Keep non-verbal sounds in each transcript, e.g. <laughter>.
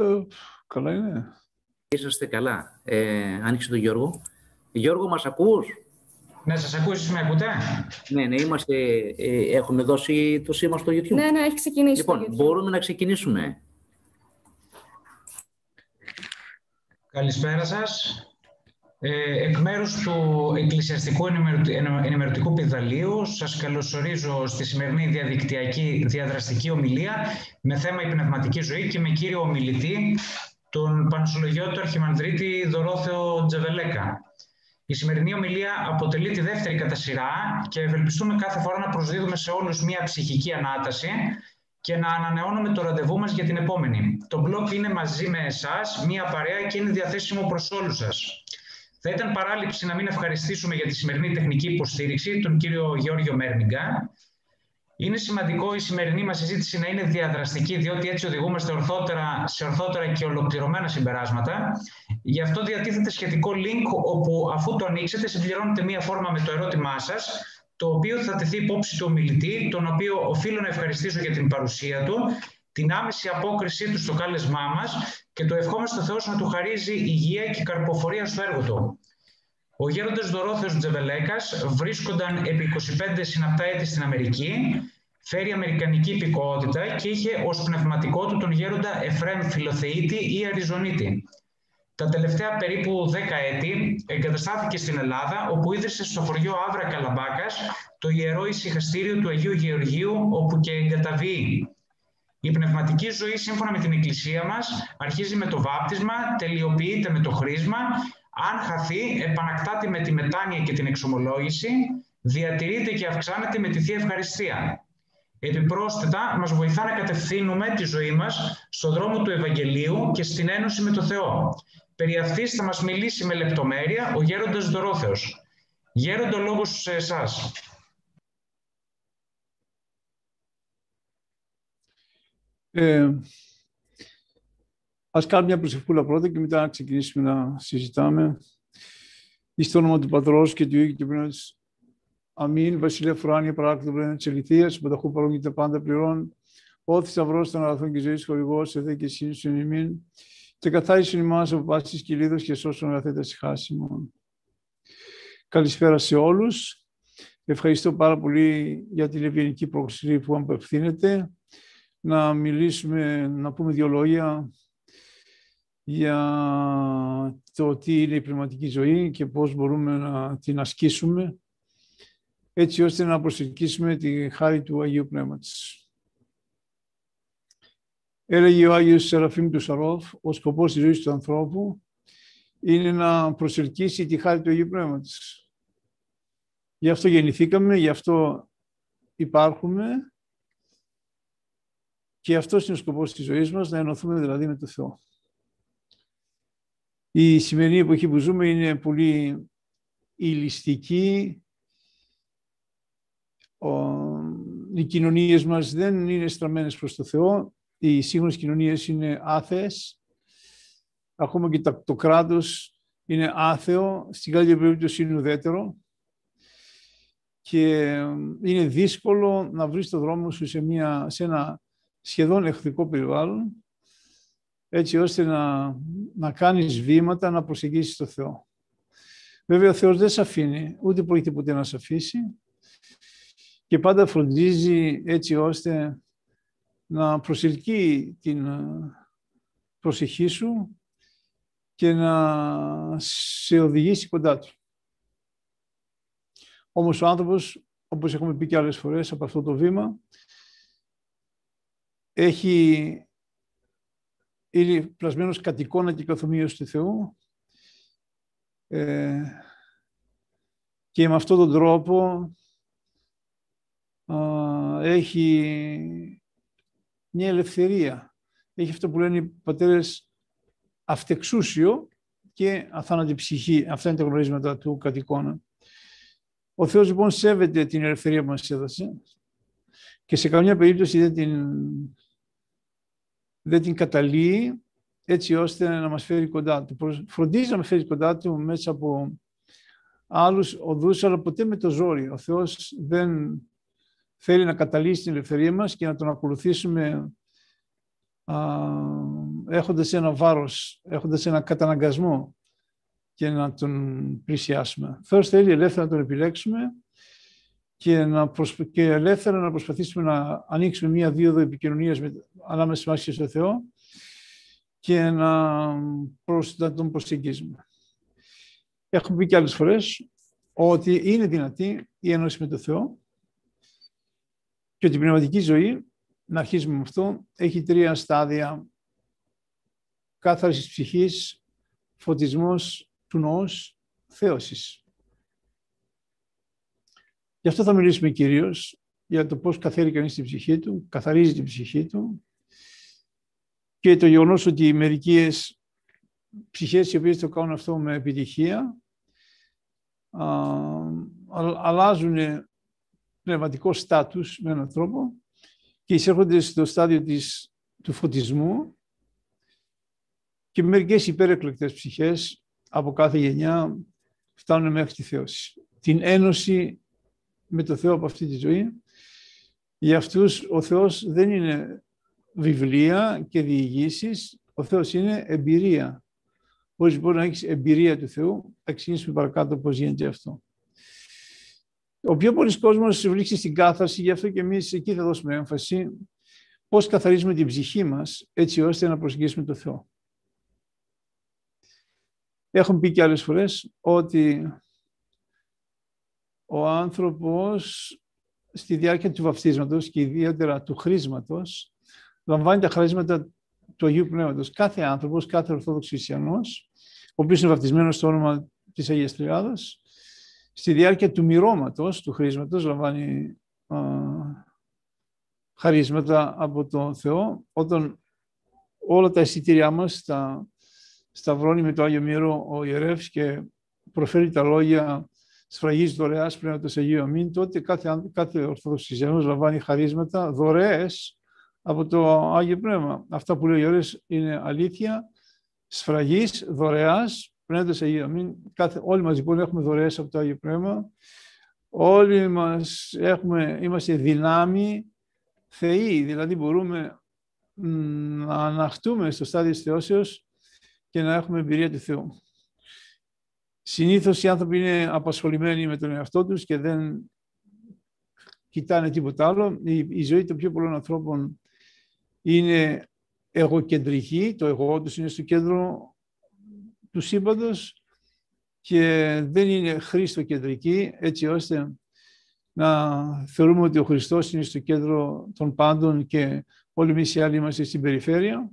Ε, καλά είναι. Είσαστε καλά. Ε, άνοιξε τον Γιώργο. Γιώργο, μας ακούς; Ναι, σας ακούω, εσείς με ακούτε; Ναι, ναι, είμαστε, ε, έχουμε δώσει το σήμα στο YouTube. Ναι, ναι, έχει ξεκινήσει Λοιπόν, το YouTube. μπορούμε να ξεκινήσουμε. Καλησπέρα σας. Ε, εκ μέρους του Εκκλησιαστικού Ενημερωτη- Ενημε- Ενημερωτικού Πιδαλίου σας καλωσορίζω στη σημερινή διαδικτυακή διαδραστική ομιλία με θέμα η πνευματική ζωή και με κύριο ομιλητή τον Πανσολογιώτο Αρχιμανδρίτη Δωρόθεο Τζεβελέκα. Η σημερινή ομιλία αποτελεί τη δεύτερη κατά σειρά και ευελπιστούμε κάθε φορά να προσδίδουμε σε όλους μία ψυχική ανάταση και να ανανεώνουμε το ραντεβού μας για την επόμενη. Το blog είναι μαζί με εσάς, μία παρέα και είναι διαθέσιμο προς όλους σας. Θα ήταν παράληψη να μην ευχαριστήσουμε για τη σημερινή τεχνική υποστήριξη τον κύριο Γεώργιο Μέρνιγκα. Είναι σημαντικό η σημερινή μας συζήτηση να είναι διαδραστική, διότι έτσι οδηγούμαστε ορθότερα, σε ορθότερα και ολοκληρωμένα συμπεράσματα. Γι' αυτό διατίθεται σχετικό link, όπου αφού το ανοίξετε, συμπληρώνετε μία φόρμα με το ερώτημά σας, το οποίο θα τεθεί υπόψη του ομιλητή, τον οποίο οφείλω να ευχαριστήσω για την παρουσία του, την άμεση απόκρισή του στο κάλεσμά μας και το ευχόμαστε Θεός να του χαρίζει υγεία και καρποφορία στο έργο του. Ο γέροντας Δωρόθεος Τζεβελέκας βρίσκονταν επί 25 συναπτά έτη στην Αμερική, φέρει αμερικανική υπηκότητα και είχε ως πνευματικό του τον γέροντα Εφραίμ Φιλοθεήτη ή Αριζονίτη. Τα τελευταία περίπου 10 έτη εγκαταστάθηκε στην Ελλάδα, όπου ίδρυσε στο χωριό Άβρα Καλαμπάκας το ιερό ησυχαστήριο του Αγίου Γεωργίου, όπου και εγκαταβεί. Η πνευματική ζωή, σύμφωνα με την Εκκλησία μας, αρχίζει με το βάπτισμα, τελειοποιείται με το χρήσμα, αν χαθεί, επανακτάται με τη μετάνοια και την εξομολόγηση, διατηρείται και αυξάνεται με τη Θεία Ευχαριστία. Επιπρόσθετα, μας βοηθά να κατευθύνουμε τη ζωή μας στον δρόμο του Ευαγγελίου και στην ένωση με το Θεό. Περί αυτής θα μας μιλήσει με λεπτομέρεια ο Γέροντας Δωρόθεος. Γέροντα, ο λόγος σε εσάς. Ε, ας κάνουμε μια προσευχούλα πρώτα και μετά να ξεκινήσουμε να συζητάμε. Εις το όνομα του Πατρός και του Υιού και του Πνεύματος. Αμήν. Βασιλεία Φουράνια, παράκτητο πνεύμα της Ελιθίας, που πανταχού παρόν και τα πάντα πληρών. Ό θησαυρός των αγαθών και ζωής χορηγός, σε δε και εσύ σου ημίν. Και καθάρισον ημάς από πάσης κυλίδος και σώσον αγαθέτα συχάσιμον. Καλησπέρα σε όλους. Ευχαριστώ πάρα πολύ για την ευγενική πρόκληση που απευθύνεται να μιλήσουμε, να πούμε δύο λόγια για το τι είναι η πνευματική ζωή και πώς μπορούμε να την ασκήσουμε έτσι ώστε να προσελκύσουμε τη χάρη του Αγίου Πνεύματος. Έλεγε ο Άγιος Σεραφείμ του Σαρόφ, ο σκοπός της ζωής του ανθρώπου είναι να προσελκύσει τη χάρη του Αγίου Πνεύματος. Γι' αυτό γεννηθήκαμε, γι' αυτό υπάρχουμε και αυτός είναι ο σκοπός της ζωής μας, να ενωθούμε δηλαδή με το Θεό. Η σημερινή εποχή που ζούμε είναι πολύ ηλιστική. Οι κοινωνίες μας δεν είναι στραμμένες προς το Θεό. Οι σύγχρονες κοινωνίες είναι άθεες. Ακόμα και το κράτος είναι άθεο. Στην καλύτερη περίπτωση είναι ουδέτερο. Και είναι δύσκολο να βρεις το δρόμο σου σε, μια, σε ένα σχεδόν εχθρικό περιβάλλον, έτσι ώστε να, να κάνεις βήματα, να προσεγγίσεις το Θεό. Βέβαια, ο Θεός δεν σε αφήνει, ούτε πρόκειται ποτέ να σε αφήσει και πάντα φροντίζει έτσι ώστε να προσελκύει την προσοχή σου και να σε οδηγήσει κοντά του. Όμως ο άνθρωπος, όπως έχουμε πει και άλλες φορές από αυτό το βήμα, έχει, είναι πλασμένος κατ' εικόνα και καθομοίωση του Θεού ε, και με αυτόν τον τρόπο α, έχει μια ελευθερία. Έχει αυτό που λένε οι πατέρες αυτεξούσιο και αθάνατη ψυχή. Αυτά είναι τα γνωρίσματα του κατ' εικόνα. Ο Θεός λοιπόν σέβεται την ελευθερία που μας έδωσε και σε καμιά περίπτωση δεν την, δεν την καταλύει έτσι ώστε να μας φέρει κοντά του. Φροντίζει να μας φέρει κοντά του μέσα από άλλους οδούς, αλλά ποτέ με το ζόρι. Ο Θεός δεν θέλει να καταλύσει την ελευθερία μας και να τον ακολουθήσουμε α, έχοντας ένα βάρος, έχοντας ένα καταναγκασμό και να τον πλησιάσουμε. Θεός θέλει ελεύθερα να τον επιλέξουμε και, να και ελεύθερα να προσπαθήσουμε να ανοίξουμε μία δίωδο επικοινωνίας με... ανάμεσα μας και στο Θεό και να, προς... να τον προσεγγίζουμε. Έχουμε πει και άλλες φορές ότι είναι δυνατή η ένωση με τον Θεό και ότι η πνευματική ζωή, να αρχίσουμε με αυτό, έχει τρία στάδια. Κάθαρσης ψυχής, φωτισμός του νοός, θέωσης. Γι' αυτό θα μιλήσουμε κυρίως για το πώς καθαίρει κανείς την ψυχή του, καθαρίζει την ψυχή του και το γεγονός ότι μερικές ψυχές οι οποίες το κάνουν αυτό με επιτυχία αλλάζουν πνευματικό στάτους με έναν τρόπο και εισέρχονται στο στάδιο της, του φωτισμού και μερικές υπερεκλεκτές ψυχές από κάθε γενιά φτάνουν μέχρι τη θέωση. Την ένωση με το Θεό από αυτή τη ζωή. Για αυτούς ο Θεός δεν είναι βιβλία και διηγήσεις, ο Θεός είναι εμπειρία. Πώς μπορεί να έχεις εμπειρία του Θεού, θα ξεκινήσουμε παρακάτω πώς γίνεται αυτό. Ο πιο πολλοί κόσμος βρίσκει στην κάθαρση, γι' αυτό και εμείς εκεί θα δώσουμε έμφαση, πώς καθαρίζουμε την ψυχή μας, έτσι ώστε να προσεγγίσουμε τον Θεό. Έχουμε πει και άλλες φορές ότι ο άνθρωπος στη διάρκεια του βαφτίσματος και ιδιαίτερα του χρήσματος λαμβάνει τα χαρίσματα του Αγίου Πνεύματος. Κάθε άνθρωπος, κάθε Ορθόδοξος Χριστιανός, ο οποίος είναι βαφτισμένος στο όνομα της Αγίας Τριάδας, στη διάρκεια του μυρώματος, του χρήσματος, λαμβάνει α, χαρίσματα από τον Θεό, όταν όλα τα εισιτήριά μας τα σταυρώνει με το Άγιο Μύρο ο ιερεύς και προφέρει τα λόγια σφραγής δωρεάς πνεύματος Αγίου Αμήν, τότε κάθε, κάθε Ορθόδοξος Χριστιανός λαμβάνει χαρίσματα, δωρεές από το Άγιο Πνεύμα. Αυτά που λέει ο Ιερεύς είναι αλήθεια, σφραγής, δωρεάς, πνεύματος Αγίου Αμήν. Κάθε, όλοι μας λοιπόν έχουμε δωρεές από το Άγιο Πνεύμα. Όλοι μας έχουμε, είμαστε δυνάμοι θεοί, δηλαδή μπορούμε να αναχτούμε στο στάδιο της θεώσεως και να έχουμε εμπειρία του Θεού. Συνήθως οι άνθρωποι είναι απασχολημένοι με τον εαυτό τους και δεν κοιτάνε τίποτα άλλο. Η, η ζωή των πιο πολλών ανθρώπων είναι εγωκεντρική, το εγώ τους είναι στο κέντρο του σύμπαντος και δεν είναι χριστοκεντρική, έτσι ώστε να θεωρούμε ότι ο Χριστός είναι στο κέντρο των πάντων και όλοι εμείς οι άλλοι είμαστε στην περιφέρεια,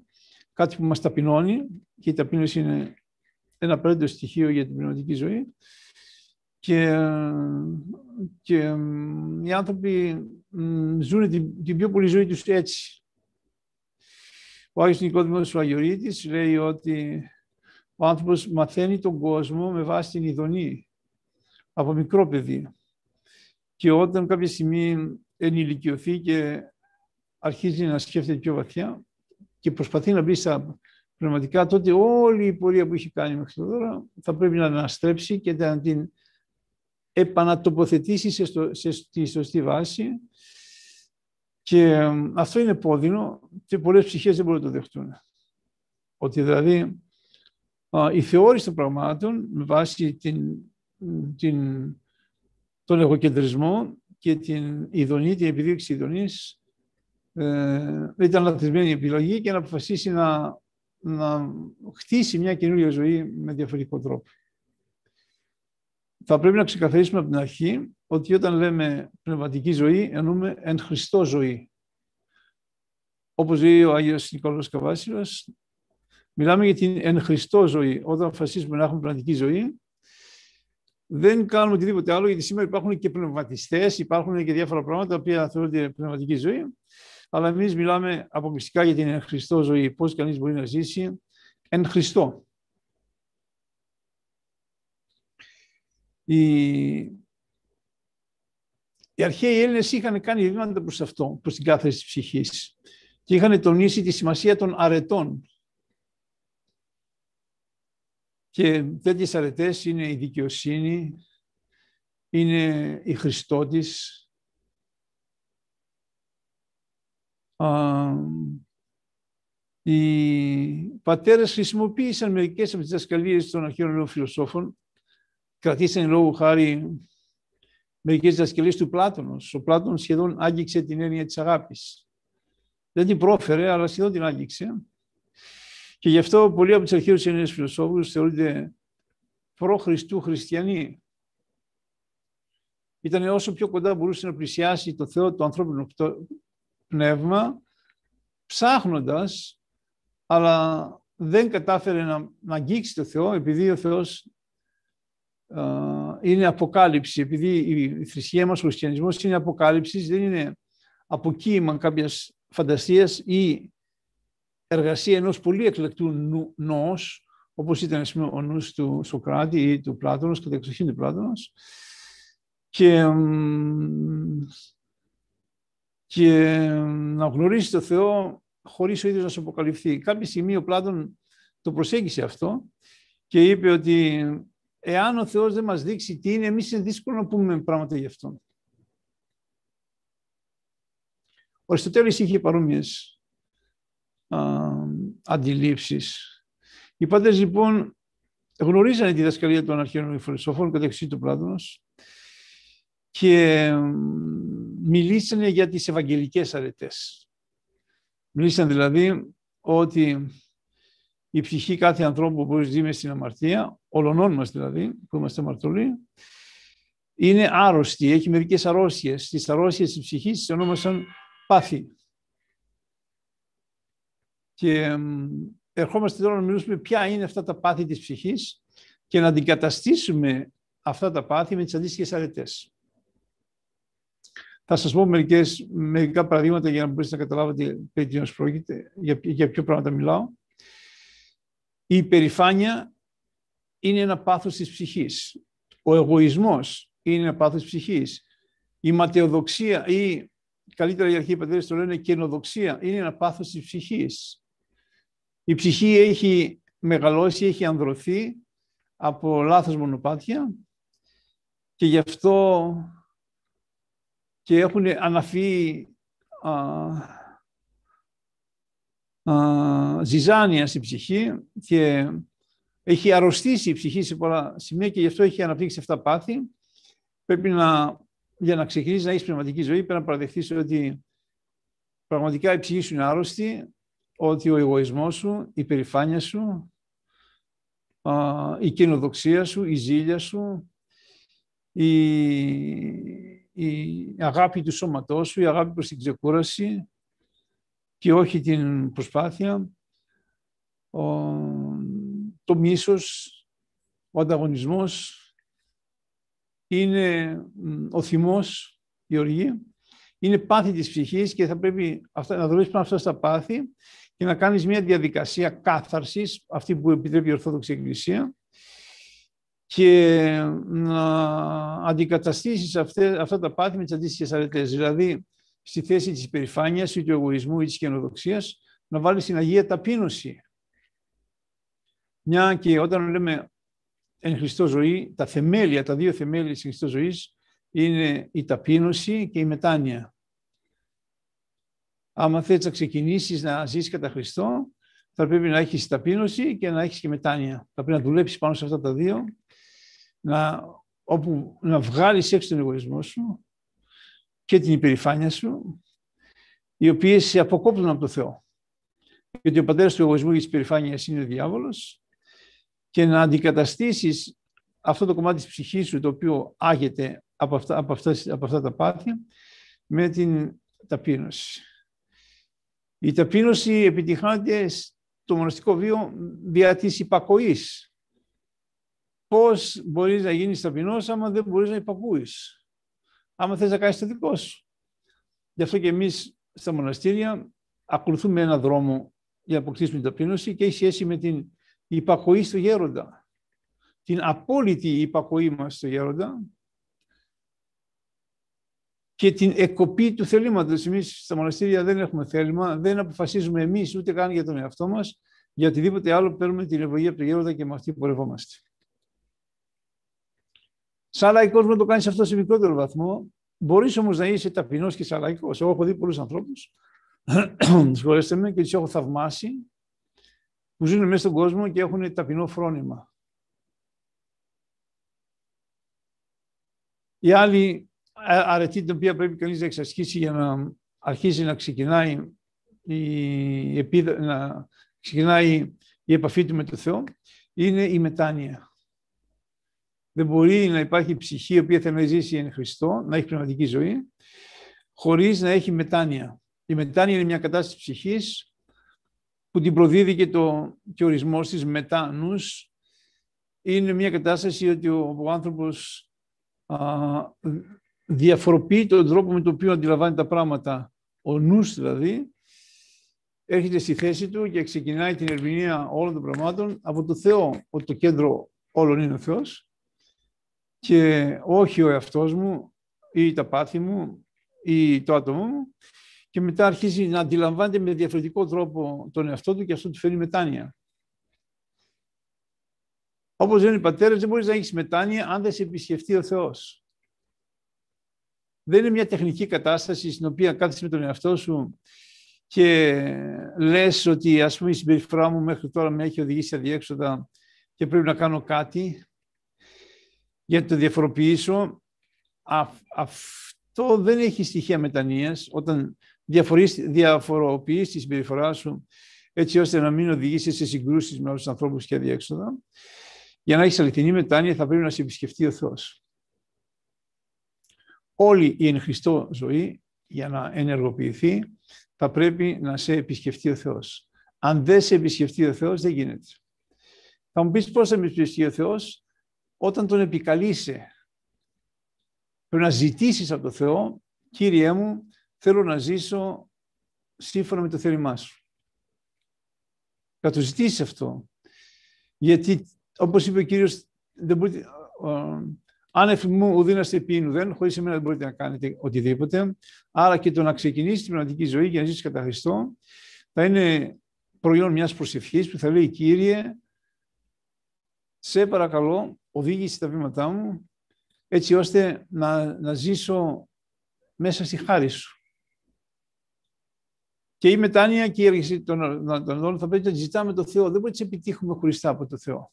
κάτι που μας ταπεινώνει και η ταπείνωση είναι ένα απαραίτητο στοιχείο για την πνευματική ζωή. Και, και οι άνθρωποι ζουν την, την πιο πολύ ζωή τους έτσι. Ο Άγιος Νικόδημος ο Αγιορείτης λέει ότι ο άνθρωπος μαθαίνει τον κόσμο με βάση την ειδονή από μικρό παιδί. Και όταν κάποια στιγμή ενηλικιωθεί και αρχίζει να σκέφτεται πιο βαθιά και προσπαθεί να μπει στα πνευματικά, τότε όλη η πορεία που έχει κάνει μέχρι τώρα θα πρέπει να αναστρέψει και να την επανατοποθετήσει σε, στο, σε, στη σωστή βάση. Και αυτό είναι πόδινο και πολλές ψυχές δεν μπορούν να το δεχτούν. Ότι δηλαδή η θεώρηση των πραγμάτων με βάση την, την, τον εγωκεντρισμό και την ειδονή, την επιδίωξη ειδονής ε, ήταν λαθισμένη επιλογή και να αποφασίσει να να χτίσει μια καινούργια ζωή με διαφορετικό τρόπο. Θα πρέπει να ξεκαθαρίσουμε από την αρχή ότι όταν λέμε πνευματική ζωή, εννοούμε εν Χριστώ ζωή. Όπως λέει ο Άγιος Νικόλαος Καβάσιλος, μιλάμε για την εν Χριστώ ζωή. Όταν αποφασίσουμε να έχουμε πνευματική ζωή, δεν κάνουμε οτιδήποτε άλλο, γιατί σήμερα υπάρχουν και πνευματιστές, υπάρχουν και διάφορα πράγματα, τα οποία θεωρούνται πνευματική ζωή. Αλλά εμείς μιλάμε αποκλειστικά για την εν Χριστώ ζωή. Πώς κανείς μπορεί να ζήσει εν Χριστώ. Οι, οι αρχαίοι Έλληνες είχαν κάνει βήματα προς αυτό, προς την κάθεση της ψυχής και είχαν τονίσει τη σημασία των αρετών. Και τέτοιες αρετές είναι η δικαιοσύνη, είναι η Χριστότης, οι πατέρες χρησιμοποίησαν μερικές από τις δασκαλίες των αρχαίων φιλοσόφων, κρατήσαν λόγω χάρη μερικές δασκαλίες του Πλάτωνος. Ο Πλάτωνος σχεδόν άγγιξε την έννοια της αγάπης. Δεν την πρόφερε, αλλά σχεδόν την άγγιξε. Και γι' αυτό πολλοί από τους αρχαίους Έλληνες φιλοσόφους θεωρούνται προ-Χριστού χριστιανοί. Ήταν όσο πιο κοντά μπορούσε να πλησιάσει το Θεό, το ανθρώπινο πνεύμα, ψάχνοντας, αλλά δεν κατάφερε να, να αγγίξει το Θεό, επειδή ο Θεός είναι αποκάλυψη, επειδή η θρησκεία μας, ο χριστιανισμός είναι αποκάλυψης, δεν είναι αποκοίημα κάποιας φαντασίας ή εργασία ενός πολύ εκλεκτού νου, νόος, όπως ήταν ο νους του Σοκράτη ή του Πλάτωνος, κατά εξοχήν του Πλάτωνος. Και, και να γνωρίσει το Θεό χωρίς ο ίδιος να σου αποκαλυφθεί. Κάποια στιγμή ο Πλάτων το προσέγγισε αυτό και είπε ότι εάν ο Θεός δεν μας δείξει τι είναι, εμείς είναι δύσκολο να πούμε πράγματα γι' αυτό. Ο Αριστοτέλης είχε παρόμοιες α, αντιλήψεις. Οι πάντες λοιπόν γνωρίζανε τη δασκαλία των αρχαίων φιλοσοφών κατά του Πλάτωνος και μιλήσανε για τις ευαγγελικές αρετές. Μιλήσαν δηλαδή ότι η ψυχή κάθε ανθρώπου που ζει μες στην αμαρτία, όλων μας δηλαδή, που είμαστε αμαρτωλοί, είναι άρρωστη, έχει μερικές αρρώστιες. Τις αρρώστιες της ψυχής τις ονόμασαν πάθη. Και ερχόμαστε τώρα να μιλήσουμε ποια είναι αυτά τα πάθη της ψυχής και να αντικαταστήσουμε αυτά τα πάθη με τις αντίστοιχες αρετές. Θα σας πω μερικές, μερικά παραδείγματα για να μπορείτε να καταλάβετε περί τίνος πρόκειται, για, για ποιο πράγματα μιλάω. Η υπερηφάνεια είναι ένα πάθος της ψυχής. Ο εγωισμός είναι ένα πάθος της ψυχής. Η ματαιοδοξία ή καλύτερα οι αρχαίοι πατέρες το λένε καινοδοξία είναι ένα πάθος της ψυχής. Η ψυχή έχει μεγαλώσει, έχει ανδρωθεί από λάθος μονοπάτια και γι' αυτό και έχουν αναφεί ζυζάνια στην ψυχή και έχει αρρωστήσει η ψυχή σε πολλά σημεία και γι' αυτό έχει αναπτύξει αυτά πάθη. Πρέπει να, για να ξεκινήσεις να έχεις πνευματική ζωή, πρέπει να παραδεχθεί ότι πραγματικά η ψυχή σου είναι άρρωστη, ότι ο εγωισμός σου, η περηφάνεια σου, η κοινοδοξία σου, η ζήλια σου, η, η αγάπη του σώματός σου, η αγάπη προς την ξεκούραση, και όχι την προσπάθεια, το μίσος, ο ανταγωνισμός, είναι ο θυμός, η οργή, είναι πάθη της ψυχής και θα πρέπει αυτά, να δουλεύεις πάνω αυτά στα πάθη και να κάνεις μια διαδικασία κάθαρσης, αυτή που επιτρέπει η Ορθόδοξη Εκκλησία, και να αντικαταστήσεις αυτά τα πάθη με τις αντίστοιχες αρετές. Δηλαδή, στη θέση της υπερηφάνειας ή του εγωισμού ή της καινοδοξίας, να βάλεις στην Αγία ταπείνωση. Μια και όταν λέμε εν Χριστώ ζωή, τα θεμέλια, τα δύο θεμέλια της Χριστό ζωής είναι η ταπείνωση και η μετάνοια. Άμα θέλεις να ξεκινήσεις να ζήσεις κατά Χριστό, θα πρέπει να έχεις ταπείνωση και να έχεις και μετάνοια. Θα πρέπει να δουλέψεις πάνω σε αυτά τα δύο, να, όπου, να βγάλεις έξω τον εγωισμό σου και την υπερηφάνεια σου, οι οποίες σε αποκόπτουν από το Θεό. Γιατί ο πατέρας του εγωισμού και της υπερηφάνειας είναι ο διάβολος και να αντικαταστήσεις αυτό το κομμάτι της ψυχής σου το οποίο άγεται από αυτά, από αυτά, από αυτά τα πάθη με την ταπείνωση. Η ταπείνωση επιτυχάνεται στο μοναστικό βίο δια της υπακοής. Πώς μπορείς να γίνεις ταπεινός άμα δεν μπορείς να υπακούεις άμα θες να κάνεις το δικό σου. Γι' αυτό και εμείς στα μοναστήρια ακολουθούμε ένα δρόμο για να αποκτήσουμε την ταπείνωση και έχει σχέση με την υπακοή στο γέροντα. Την απόλυτη υπακοή μας στο γέροντα και την εκοπή του θελήματος. Εμείς στα μοναστήρια δεν έχουμε θέλημα, δεν αποφασίζουμε εμείς ούτε καν για τον εαυτό μας, για οτιδήποτε άλλο παίρνουμε την ευλογία από τον γέροντα και με αυτή πορευόμαστε. Σαν λαϊκός να το κάνεις αυτό σε μικρότερο βαθμό. Μπορείς όμως να είσαι ταπεινός και σαν λαϊκός. Εγώ έχω δει πολλούς ανθρώπους, <clears throat> συγχωρέστε με, και τους έχω θαυμάσει που ζουν μέσα στον κόσμο και έχουν ταπεινό φρόνημα. Η άλλη αρετή την οποία πρέπει κανείς να εξασκήσει για να αρχίσει να ξεκινάει η, επίδα, να ξεκινάει η επαφή του με το Θεό είναι η μετάνοια. Δεν μπορεί να υπάρχει ψυχή η οποία θέλει να ζήσει εν Χριστώ, να έχει πνευματική ζωή, χωρίς να έχει μετάνοια. Η μετάνοια είναι μια κατάσταση ψυχής που την προδίδει και, το, και ο ορισμός της μετά νους. Είναι μια κατάσταση ότι ο, ο άνθρωπος α, διαφοροποιεί τον τρόπο με τον οποίο αντιλαμβάνει τα πράγματα. Ο νους δηλαδή έρχεται στη θέση του και ξεκινάει την ερμηνεία όλων των πραγμάτων από το Θεό, ότι το κέντρο όλων είναι ο Θεός και όχι ο εαυτός μου ή τα πάθη μου ή το άτομο μου και μετά αρχίζει να αντιλαμβάνεται με διαφορετικό τρόπο τον εαυτό του και αυτό του φέρνει μετάνοια. Όπως λένε οι πατέρες, δεν μπορείς να έχεις μετάνοια αν δεν σε επισκεφτεί ο Θεός. Δεν είναι μια τεχνική κατάσταση στην οποία κάθεσαι με τον εαυτό σου και λες ότι ας πούμε η συμπεριφορά μου μέχρι τώρα με έχει οδηγήσει αδιέξοδα και πρέπει να κάνω κάτι για να το διαφοροποιήσω. αυτό δεν έχει στοιχεία μετανοίας όταν διαφοροποιείς τη συμπεριφορά σου έτσι ώστε να μην οδηγήσεις σε συγκρούσεις με άλλους ανθρώπους και αδιέξοδα. Για να έχεις αληθινή μετάνοια θα πρέπει να σε επισκεφτεί ο Θεός. Όλη η εν Χριστώ ζωή για να ενεργοποιηθεί θα πρέπει να σε επισκεφτεί ο Θεός. Αν δεν σε επισκεφτεί ο Θεός δεν γίνεται. Θα μου πεις πώς θα με επισκεφτεί ο Θεός; Όταν τον επικαλείσαι. Πρέπει να ζητήσεις από τον Θεό, Κύριέ μου, θέλω να ζήσω σύμφωνα με το θέλημά σου. Θα το ζητήσεις αυτό. Γιατί, όπως είπε ο Κύριος, δεν μπορείτε, άνευ μου ουδίναστε πίνου δεν, χωρίς εμένα δεν μπορείτε να κάνετε οτιδήποτε. Άρα και το να ξεκινήσεις την πνευματική ζωή για να ζήσεις κατά Χριστό θα είναι προϊόν μιας προσευχής που θα λέει «Κύριε, σε παρακαλώ, οδήγησε τα βήματά μου, έτσι ώστε να, να ζήσω μέσα στη χάρη σου. Και η μετάνοια και η έργηση των, των θα πρέπει να ζητάμε το Θεό. Δεν μπορεί να επιτύχουμε χωριστά από το Θεό.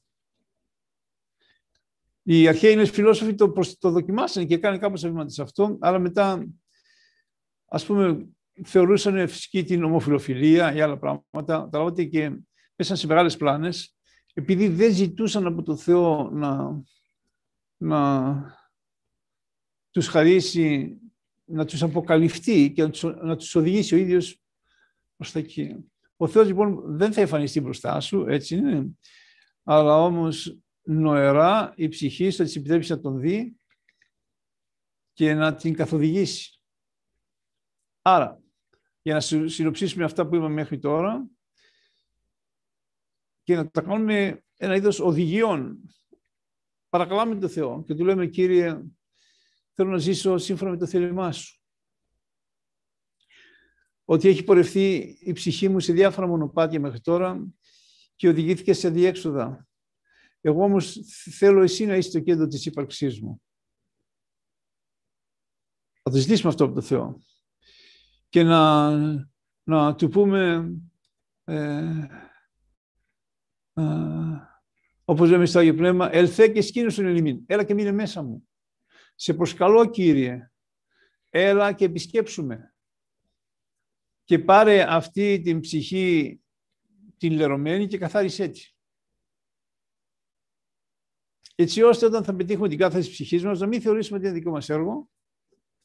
Οι αρχαίοι φιλόσοφοι το, το δοκιμάσανε και έκανε κάπως βήματα σε αυτό, αλλά μετά, ας πούμε, θεωρούσαν φυσική την ομοφιλοφιλία ή άλλα πράγματα, τα και πέσαν σε μεγάλες πλάνες, επειδή δεν ζητούσαν από το Θεό να, να τους χαρίσει, να τους αποκαλυφθεί και να τους, να τους οδηγήσει ο ίδιος προς τα εκεί. Ο Θεός λοιπόν δεν θα εμφανιστεί μπροστά σου, έτσι είναι, αλλά όμως νοερά η ψυχή σου θα της επιτρέψει να τον δει και να την καθοδηγήσει. Άρα, για να συνοψίσουμε αυτά που είπαμε μέχρι τώρα και να τα κάνουμε ένα είδος οδηγιών. Παρακαλάμε τον Θεό και του λέμε, Κύριε, θέλω να ζήσω σύμφωνα με το θέλημά Σου. Ότι έχει πορευθεί η ψυχή μου σε διάφορα μονοπάτια μέχρι τώρα και οδηγήθηκε σε διέξοδα. Εγώ όμως θέλω εσύ να είσαι το κέντρο της ύπαρξής μου. Θα το ζητήσουμε αυτό από το Θεό. Και να, να του πούμε, ε, ε, όπως λέμε στο Άγιο Πνεύμα, ελθέ και σκήνωσον ελιμήν. Έλα και μείνε μέσα μου. Σε προσκαλώ, Κύριε, έλα και επισκέψουμε. Και πάρε αυτή την ψυχή την λερωμένη και καθάρισέ τη. Έτσι ώστε όταν θα πετύχουμε την κάθεση της ψυχής μας, να μην θεωρήσουμε ότι είναι δικό μας έργο,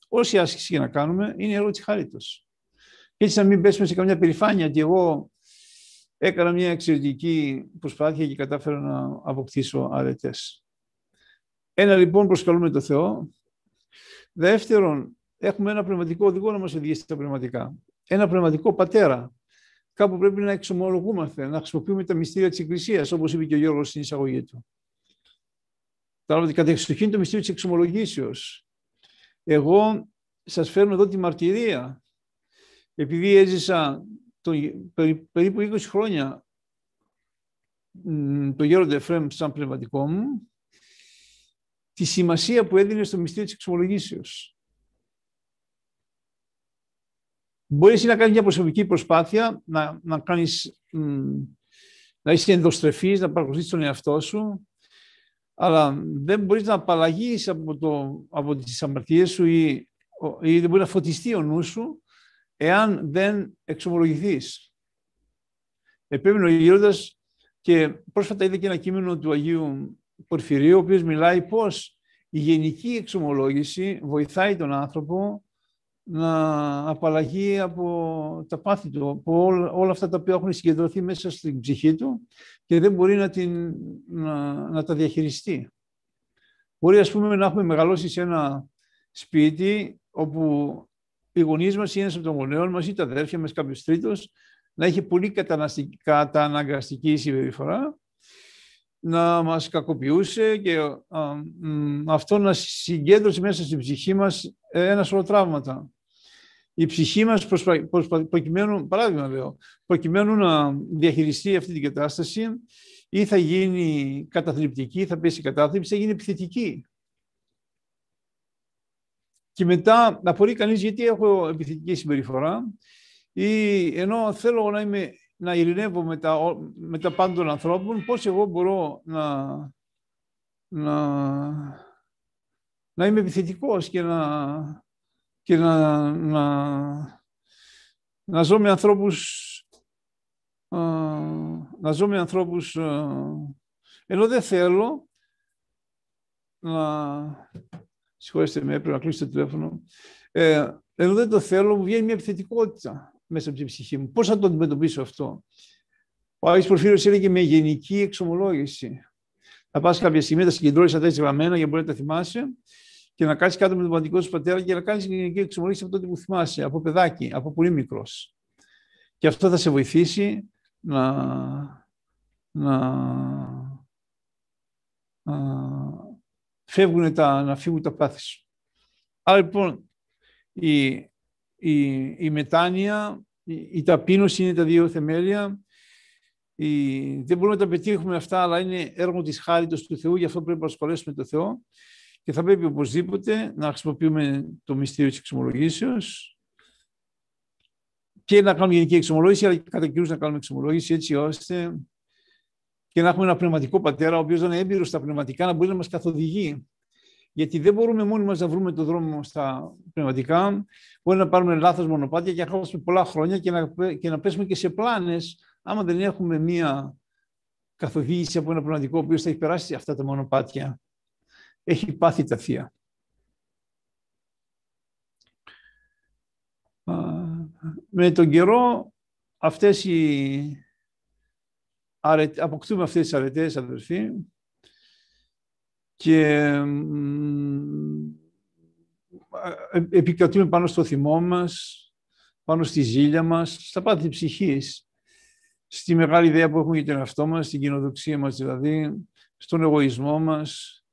όση άσκηση και να κάνουμε, είναι έργο της χάριτος. Και έτσι να μην πέσουμε σε καμιά περηφάνεια ότι εγώ έκανα μια εξαιρετική προσπάθεια και κατάφερα να αποκτήσω αρετές. Ένα λοιπόν προσκαλούμε το Θεό. Δεύτερον, έχουμε ένα πνευματικό οδηγό να μας οδηγήσει στα πνευματικά. Ένα πνευματικό πατέρα. Κάπου πρέπει να εξομολογούμαστε, να χρησιμοποιούμε τα μυστήρια της Εκκλησίας, όπως είπε και ο Γιώργος στην εισαγωγή του. Τώρα ότι κατεξοχήν το μυστήριο της εξομολογήσεως. Εγώ σας φέρνω εδώ τη μαρτυρία. Επειδή έζησα το, περίπου 20 χρόνια το γέροντα Εφραίμ σαν πνευματικό μου, τη σημασία που έδινε στο μυστήριο της εξομολογήσεως. Μπορείς να κάνεις μια προσωπική προσπάθεια, να, να, κάνεις, να να είσαι ενδοστρεφής, να παρακολουθείς τον εαυτό σου, αλλά δεν μπορείς να απαλλαγείς από, το, από τις αμαρτίες σου ή, ή δεν μπορεί να φωτιστεί ο νους σου εάν δεν εξομολογηθείς. Επέμεινε ο Γέροντας και πρόσφατα είδα και ένα κείμενο του Αγίου Πορφυρίου, ο οποίος μιλάει πώς η γενική εξομολόγηση βοηθάει τον άνθρωπο να απαλλαγεί από τα πάθη του, από όλα, αυτά τα οποία έχουν συγκεντρωθεί μέσα στην ψυχή του και δεν μπορεί να, την, να, να τα διαχειριστεί. Μπορεί, ας πούμε, να έχουμε μεγαλώσει σε ένα σπίτι όπου οι γονείς μας ή ένας από των γονέων μας ή τα αδέρφια μας, κάποιος τρίτος, να έχει πολύ καταναγκαστική συμπεριφορά, να μας κακοποιούσε και αυτό να συγκέντρωσε μέσα στην ψυχή μας ένα σωρό τραύματα η ψυχή μας προκειμένου, παράδειγμα λέω, προκειμένου να διαχειριστεί αυτή την κατάσταση ή θα γίνει καταθλιπτική, θα πέσει κατάθλιψη, θα γίνει επιθετική. Και μετά να μπορεί κανείς γιατί έχω επιθετική συμπεριφορά ή ενώ θέλω να, είμαι, να ειρηνεύω με τα, με τα πάντα των ανθρώπων, πώς εγώ μπορώ να, να, να είμαι επιθετικός και να, και να, να, να ζω με ανθρώπους να ζω με ανθρώπους ενώ δεν θέλω να συγχωρέστε με, έπρεπε να κλείσω το τηλέφωνο ε, ενώ δεν το θέλω μου βγαίνει μια επιθετικότητα μέσα από την ψυχή μου. Πώς θα το αντιμετωπίσω αυτό; Ο Άγιος Πορφύριος έλεγε με γενική εξομολόγηση. Θα πας κάποια στιγμή, θα συγκεντρώσεις αυτά τα γραμμένα για να μπορεί να τα θυμάσαι και να κάτσεις κάτω με τον πατικό σου πατέρα και να κάνεις γενική εξομολόγηση από τότε που θυμάσαι, από παιδάκι, από πολύ μικρός. Και αυτό θα σε βοηθήσει να, να, να, φεύγουν τα, να φύγουν τα πάθη σου. Άρα λοιπόν η, η, η μετάνοια, η, η ταπείνωση είναι τα δύο θεμέλια. Η, δεν μπορούμε να τα πετύχουμε αυτά, αλλά είναι έργο της χάριτος του Θεού, γι' αυτό πρέπει να ασχολήσουμε το Θεό και θα πρέπει οπωσδήποτε να χρησιμοποιούμε το μυστήριο της εξομολογήσεως και να κάνουμε γενική εξομολόγηση, αλλά και κατά κυρίως να κάνουμε εξομολόγηση έτσι ώστε και να έχουμε ένα πνευματικό πατέρα, ο οποίος να είναι έμπειρος στα πνευματικά, να μπορεί να μας καθοδηγεί. Γιατί δεν μπορούμε μόνοι μας να βρούμε το δρόμο στα πνευματικά. Μπορεί να πάρουμε λάθος μονοπάτια και να χάσουμε πολλά χρόνια και να, και να πέσουμε και σε πλάνες, άμα δεν έχουμε μία καθοδήγηση από ένα πνευματικό, ο οποίος θα έχει περάσει αυτά τα μονοπάτια έχει πάθει τα θεία. Με τον καιρό αυτές οι αποκτούμε αυτές τις αρετές, αδερφοί, και επικρατούμε πάνω στο θυμό μας, πάνω στη ζήλια μας, στα πάθη ψυχής, στη μεγάλη ιδέα που έχουμε για τον εαυτό μας, στην κοινοδοξία μας δηλαδή, στον εγωισμό μας,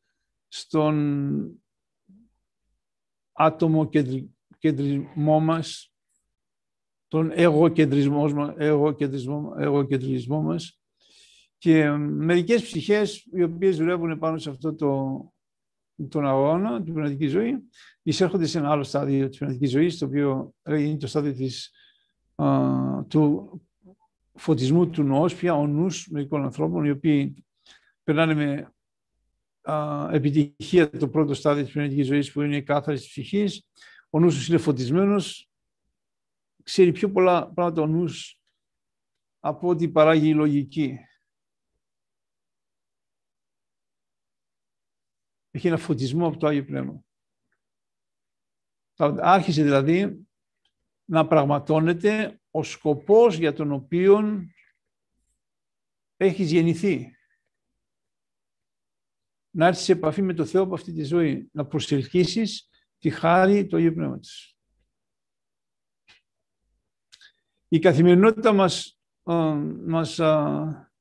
στον άτομο κεντρισμό μας, τον εγωκεντρισμό, εγωκεντρισμό, εγωκεντρισμό μας και μερικές ψυχές οι οποίες δουλεύουν πάνω σε αυτό το, τον αγώνα, την πνευματική ζωή, εισέρχονται σε ένα άλλο στάδιο της πνευματικής ζωής, το οποίο είναι το στάδιο της, α, του φωτισμού του νοός, πια ο νους μερικών ανθρώπων, οι οποίοι περνάνε με επιτυχία το πρώτο στάδιο της πνευματικής ζωής που είναι η κάθαρση της ψυχής. Ο νους είναι φωτισμένος, ξέρει πιο πολλά πράγματα ο νους από ό,τι παράγει η λογική. Έχει ένα φωτισμό από το Άγιο Πνεύμα. Άρχισε δηλαδή να πραγματώνεται ο σκοπός για τον οποίο έχεις γεννηθεί να έρθεις σε επαφή με το Θεό από αυτή τη ζωή, να προσελκύσεις τη χάρη του Αγίου Πνεύματος. Η καθημερινότητα μας, α, μας α,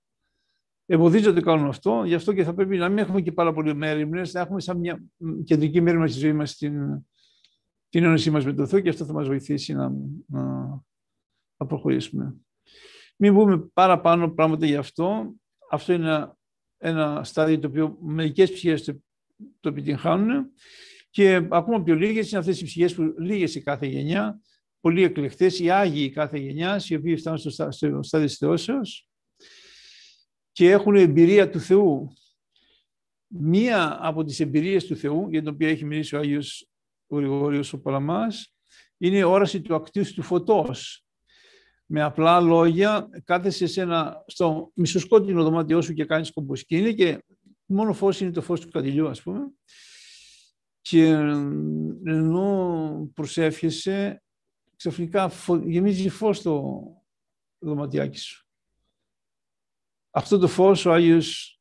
εμποδίζει να το κάνουμε αυτό, γι' αυτό και θα πρέπει να μην έχουμε και πάρα πολλοί μέρημνες, να έχουμε σαν μια κεντρική μέρημνα στη ζωή μας την, την ένωσή μας με το Θεό και αυτό θα μας βοηθήσει να, να, να προχωρήσουμε. Μην πούμε παραπάνω πράγματα γι' αυτό. Αυτό είναι ένα στάδιο το οποίο μερικές ψυχές το, το επιτυγχάνουν και ακόμα πιο λίγες είναι αυτές οι ψυχές που λίγες σε κάθε γενιά, πολύ εκλεκτές, οι Άγιοι κάθε γενιάς, οι οποίοι φτάνουν στο, στο στάδιο της θεώσεως. Και έχουν εμπειρία του Θεού. Μία από τις εμπειρίες του Θεού, για την οποία έχει μιλήσει ο Άγιος Γρηγόριος ο Παλαμάς, είναι η όραση του ακτίου του φωτός. Με απλά λόγια, κάθεσαι σε ένα, στο μισοσκότεινο δωμάτιό σου και κάνεις κομποσκίνη και μόνο φως είναι το φως του κατηλιού, ας πούμε. Και ενώ προσεύχεσαι, ξαφνικά γεμίζει φως το δωματιάκι σου. Αυτό το φως ο Άγιος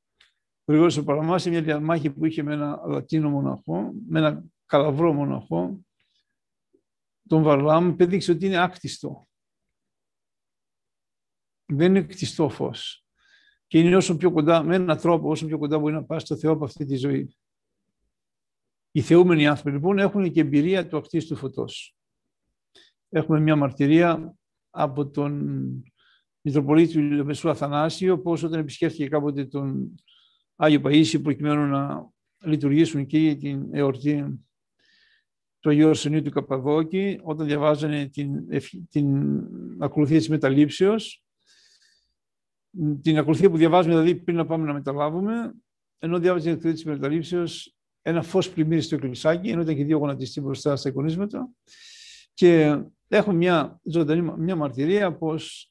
Γρηγόρης ο Παραμάς σε μια διαμάχη που είχε με ένα Λατίνο μοναχό, με ένα καλαβρό μοναχό, τον Βαρλάμ, πέδειξε ότι είναι άκτιστο. Δεν είναι κτιστό φως. Και είναι όσο πιο κοντά, με έναν τρόπο, όσο πιο κοντά μπορεί να πάει στο Θεό από αυτή τη ζωή. Οι θεούμενοι άνθρωποι λοιπόν έχουν και εμπειρία του ακτίστου φωτός. Έχουμε μια μαρτυρία από τον Μητροπολίτης του Λεμεσού Αθανάσιο, πώς όταν επισκέφθηκε κάποτε τον Άγιο Παΐσιο προκειμένου να λειτουργήσουν και για την εορτή του Αγίου Αρσενίου του Καπαδόκη, όταν διαβάζανε την, την ακολουθία της μεταλήψεως, την ακολουθία που διαβάζουμε δηλαδή πριν να πάμε να μεταλάβουμε, ενώ διάβαζε την ακολουθία της μεταλήψεως, ένα φως πλημμύρισε στο εκκλησάκι, ενώ ήταν και δύο γονατιστοί μπροστά στα εικονίσματα. Και έχουμε μια ζωντανή μια μαρτυρία πως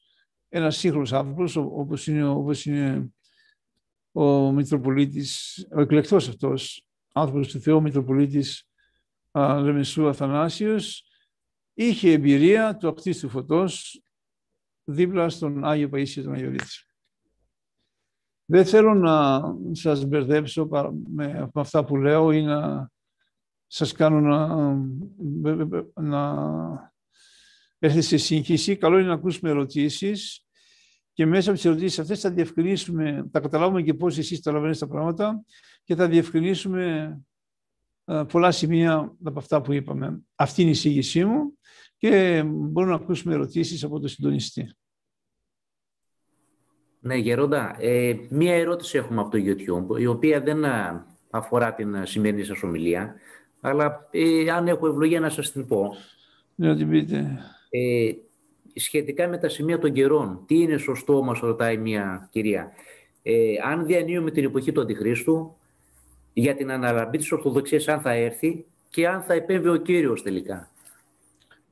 ένας σύγχρονος άνθρωπος, όπως είναι, όπως είναι ο Μητροπολίτης, ο εκλεκτός αυτός, άνθρωπος του Θεού, Μητροπολίτης Λεμεσού Αθανάσιος, είχε εμπειρία του ακτίστου φωτός δίπλα στον Άγιο Παΐσιο τον Αγιορείτη. Δεν θέλω να σας μπερδέψω με αυτά που λέω ή να σας κάνω να, να έρθετε σε σύγχυση. Καλό είναι να ακούσουμε ερωτήσεις και μέσα από τις ερωτήσεις αυτές θα διευκρινίσουμε, θα καταλάβουμε και πώς εσείς καταλαβαίνετε τα πράγματα και θα διευκρινίσουμε πολλά σημεία από αυτά που είπαμε. Αυτή είναι η εισήγησή μου και μπορούμε να ακούσουμε ερωτήσεις από τον συντονιστή. Ναι, Γερόντα, ε, μία ερώτηση έχουμε από το YouTube, η οποία δεν αφορά την σημερινή σας ομιλία, αλλά ε, αν έχω ευλογία να σας την πω. Ναι, την πείτε. Ε, σχετικά με τα σημεία των καιρών, τι είναι σωστό, μας ρωτάει μία κυρία. Ε, αν διανύουμε την εποχή του Αντιχρίστου, για την αναλαμπή της Ορθοδοξίας αν θα έρθει και αν θα επέμβει ο Κύριος τελικά.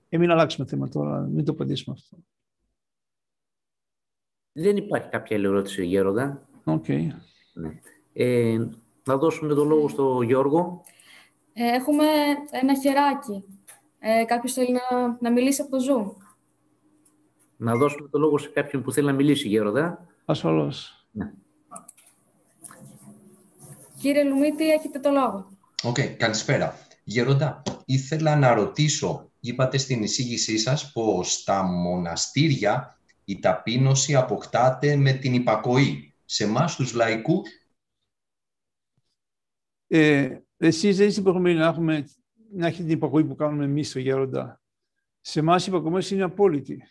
Ε, μην αλλάξουμε θέμα τώρα, μην το απαντήσουμε αυτό. Δεν υπάρχει κάποια άλλη ερώτηση, Γέροντα. Οκ. Okay. Ναι. Ε, να δώσουμε το λόγο στο Γιώργο. Ε, έχουμε ένα χεράκι. Ε, κάποιος θέλει να, να μιλήσει από το Zoom. Να δώσουμε το λόγο σε κάποιον που θέλει να μιλήσει, Γέροντα. Ασφαλώς. Ναι. Κύριε Λουμίτη, έχετε το λόγο. Οκ, okay, καλησπέρα. Γέροντα, ήθελα να ρωτήσω, είπατε στην εισήγησή σας πως στα μοναστήρια η ταπείνωση αποκτάται με την υπακοή. Σε εμάς τους λαϊκούς... Ε, εσείς δεν είστε υποχρεωμένοι να, έχουμε, να έχετε την υπακοή που κάνουμε εμείς στο Γέροντα. Σε εμάς η υπακοή είναι απόλυτη.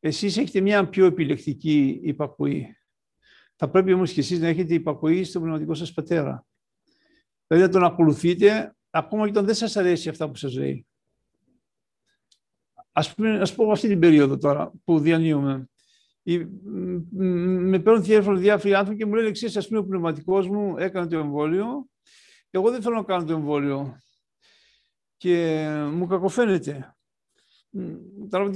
Εσείς έχετε μια πιο επιλεκτική υπακοή. Θα πρέπει όμως και εσείς να έχετε υπακοή στον πνευματικό σας πατέρα. Δηλαδή να τον ακολουθείτε ακόμα και όταν δεν σας αρέσει αυτά που σας λέει. Ας, πούμε, ας πω αυτή την περίοδο τώρα που διανύουμε. Με παίρνουν τηλέφωνο διάφοροι άνθρωποι και μου λένε εξής, ας πούμε, ο πνευματικός μου έκανε το εμβόλιο. Εγώ δεν θέλω να κάνω το εμβόλιο. Και μου κακοφαίνεται.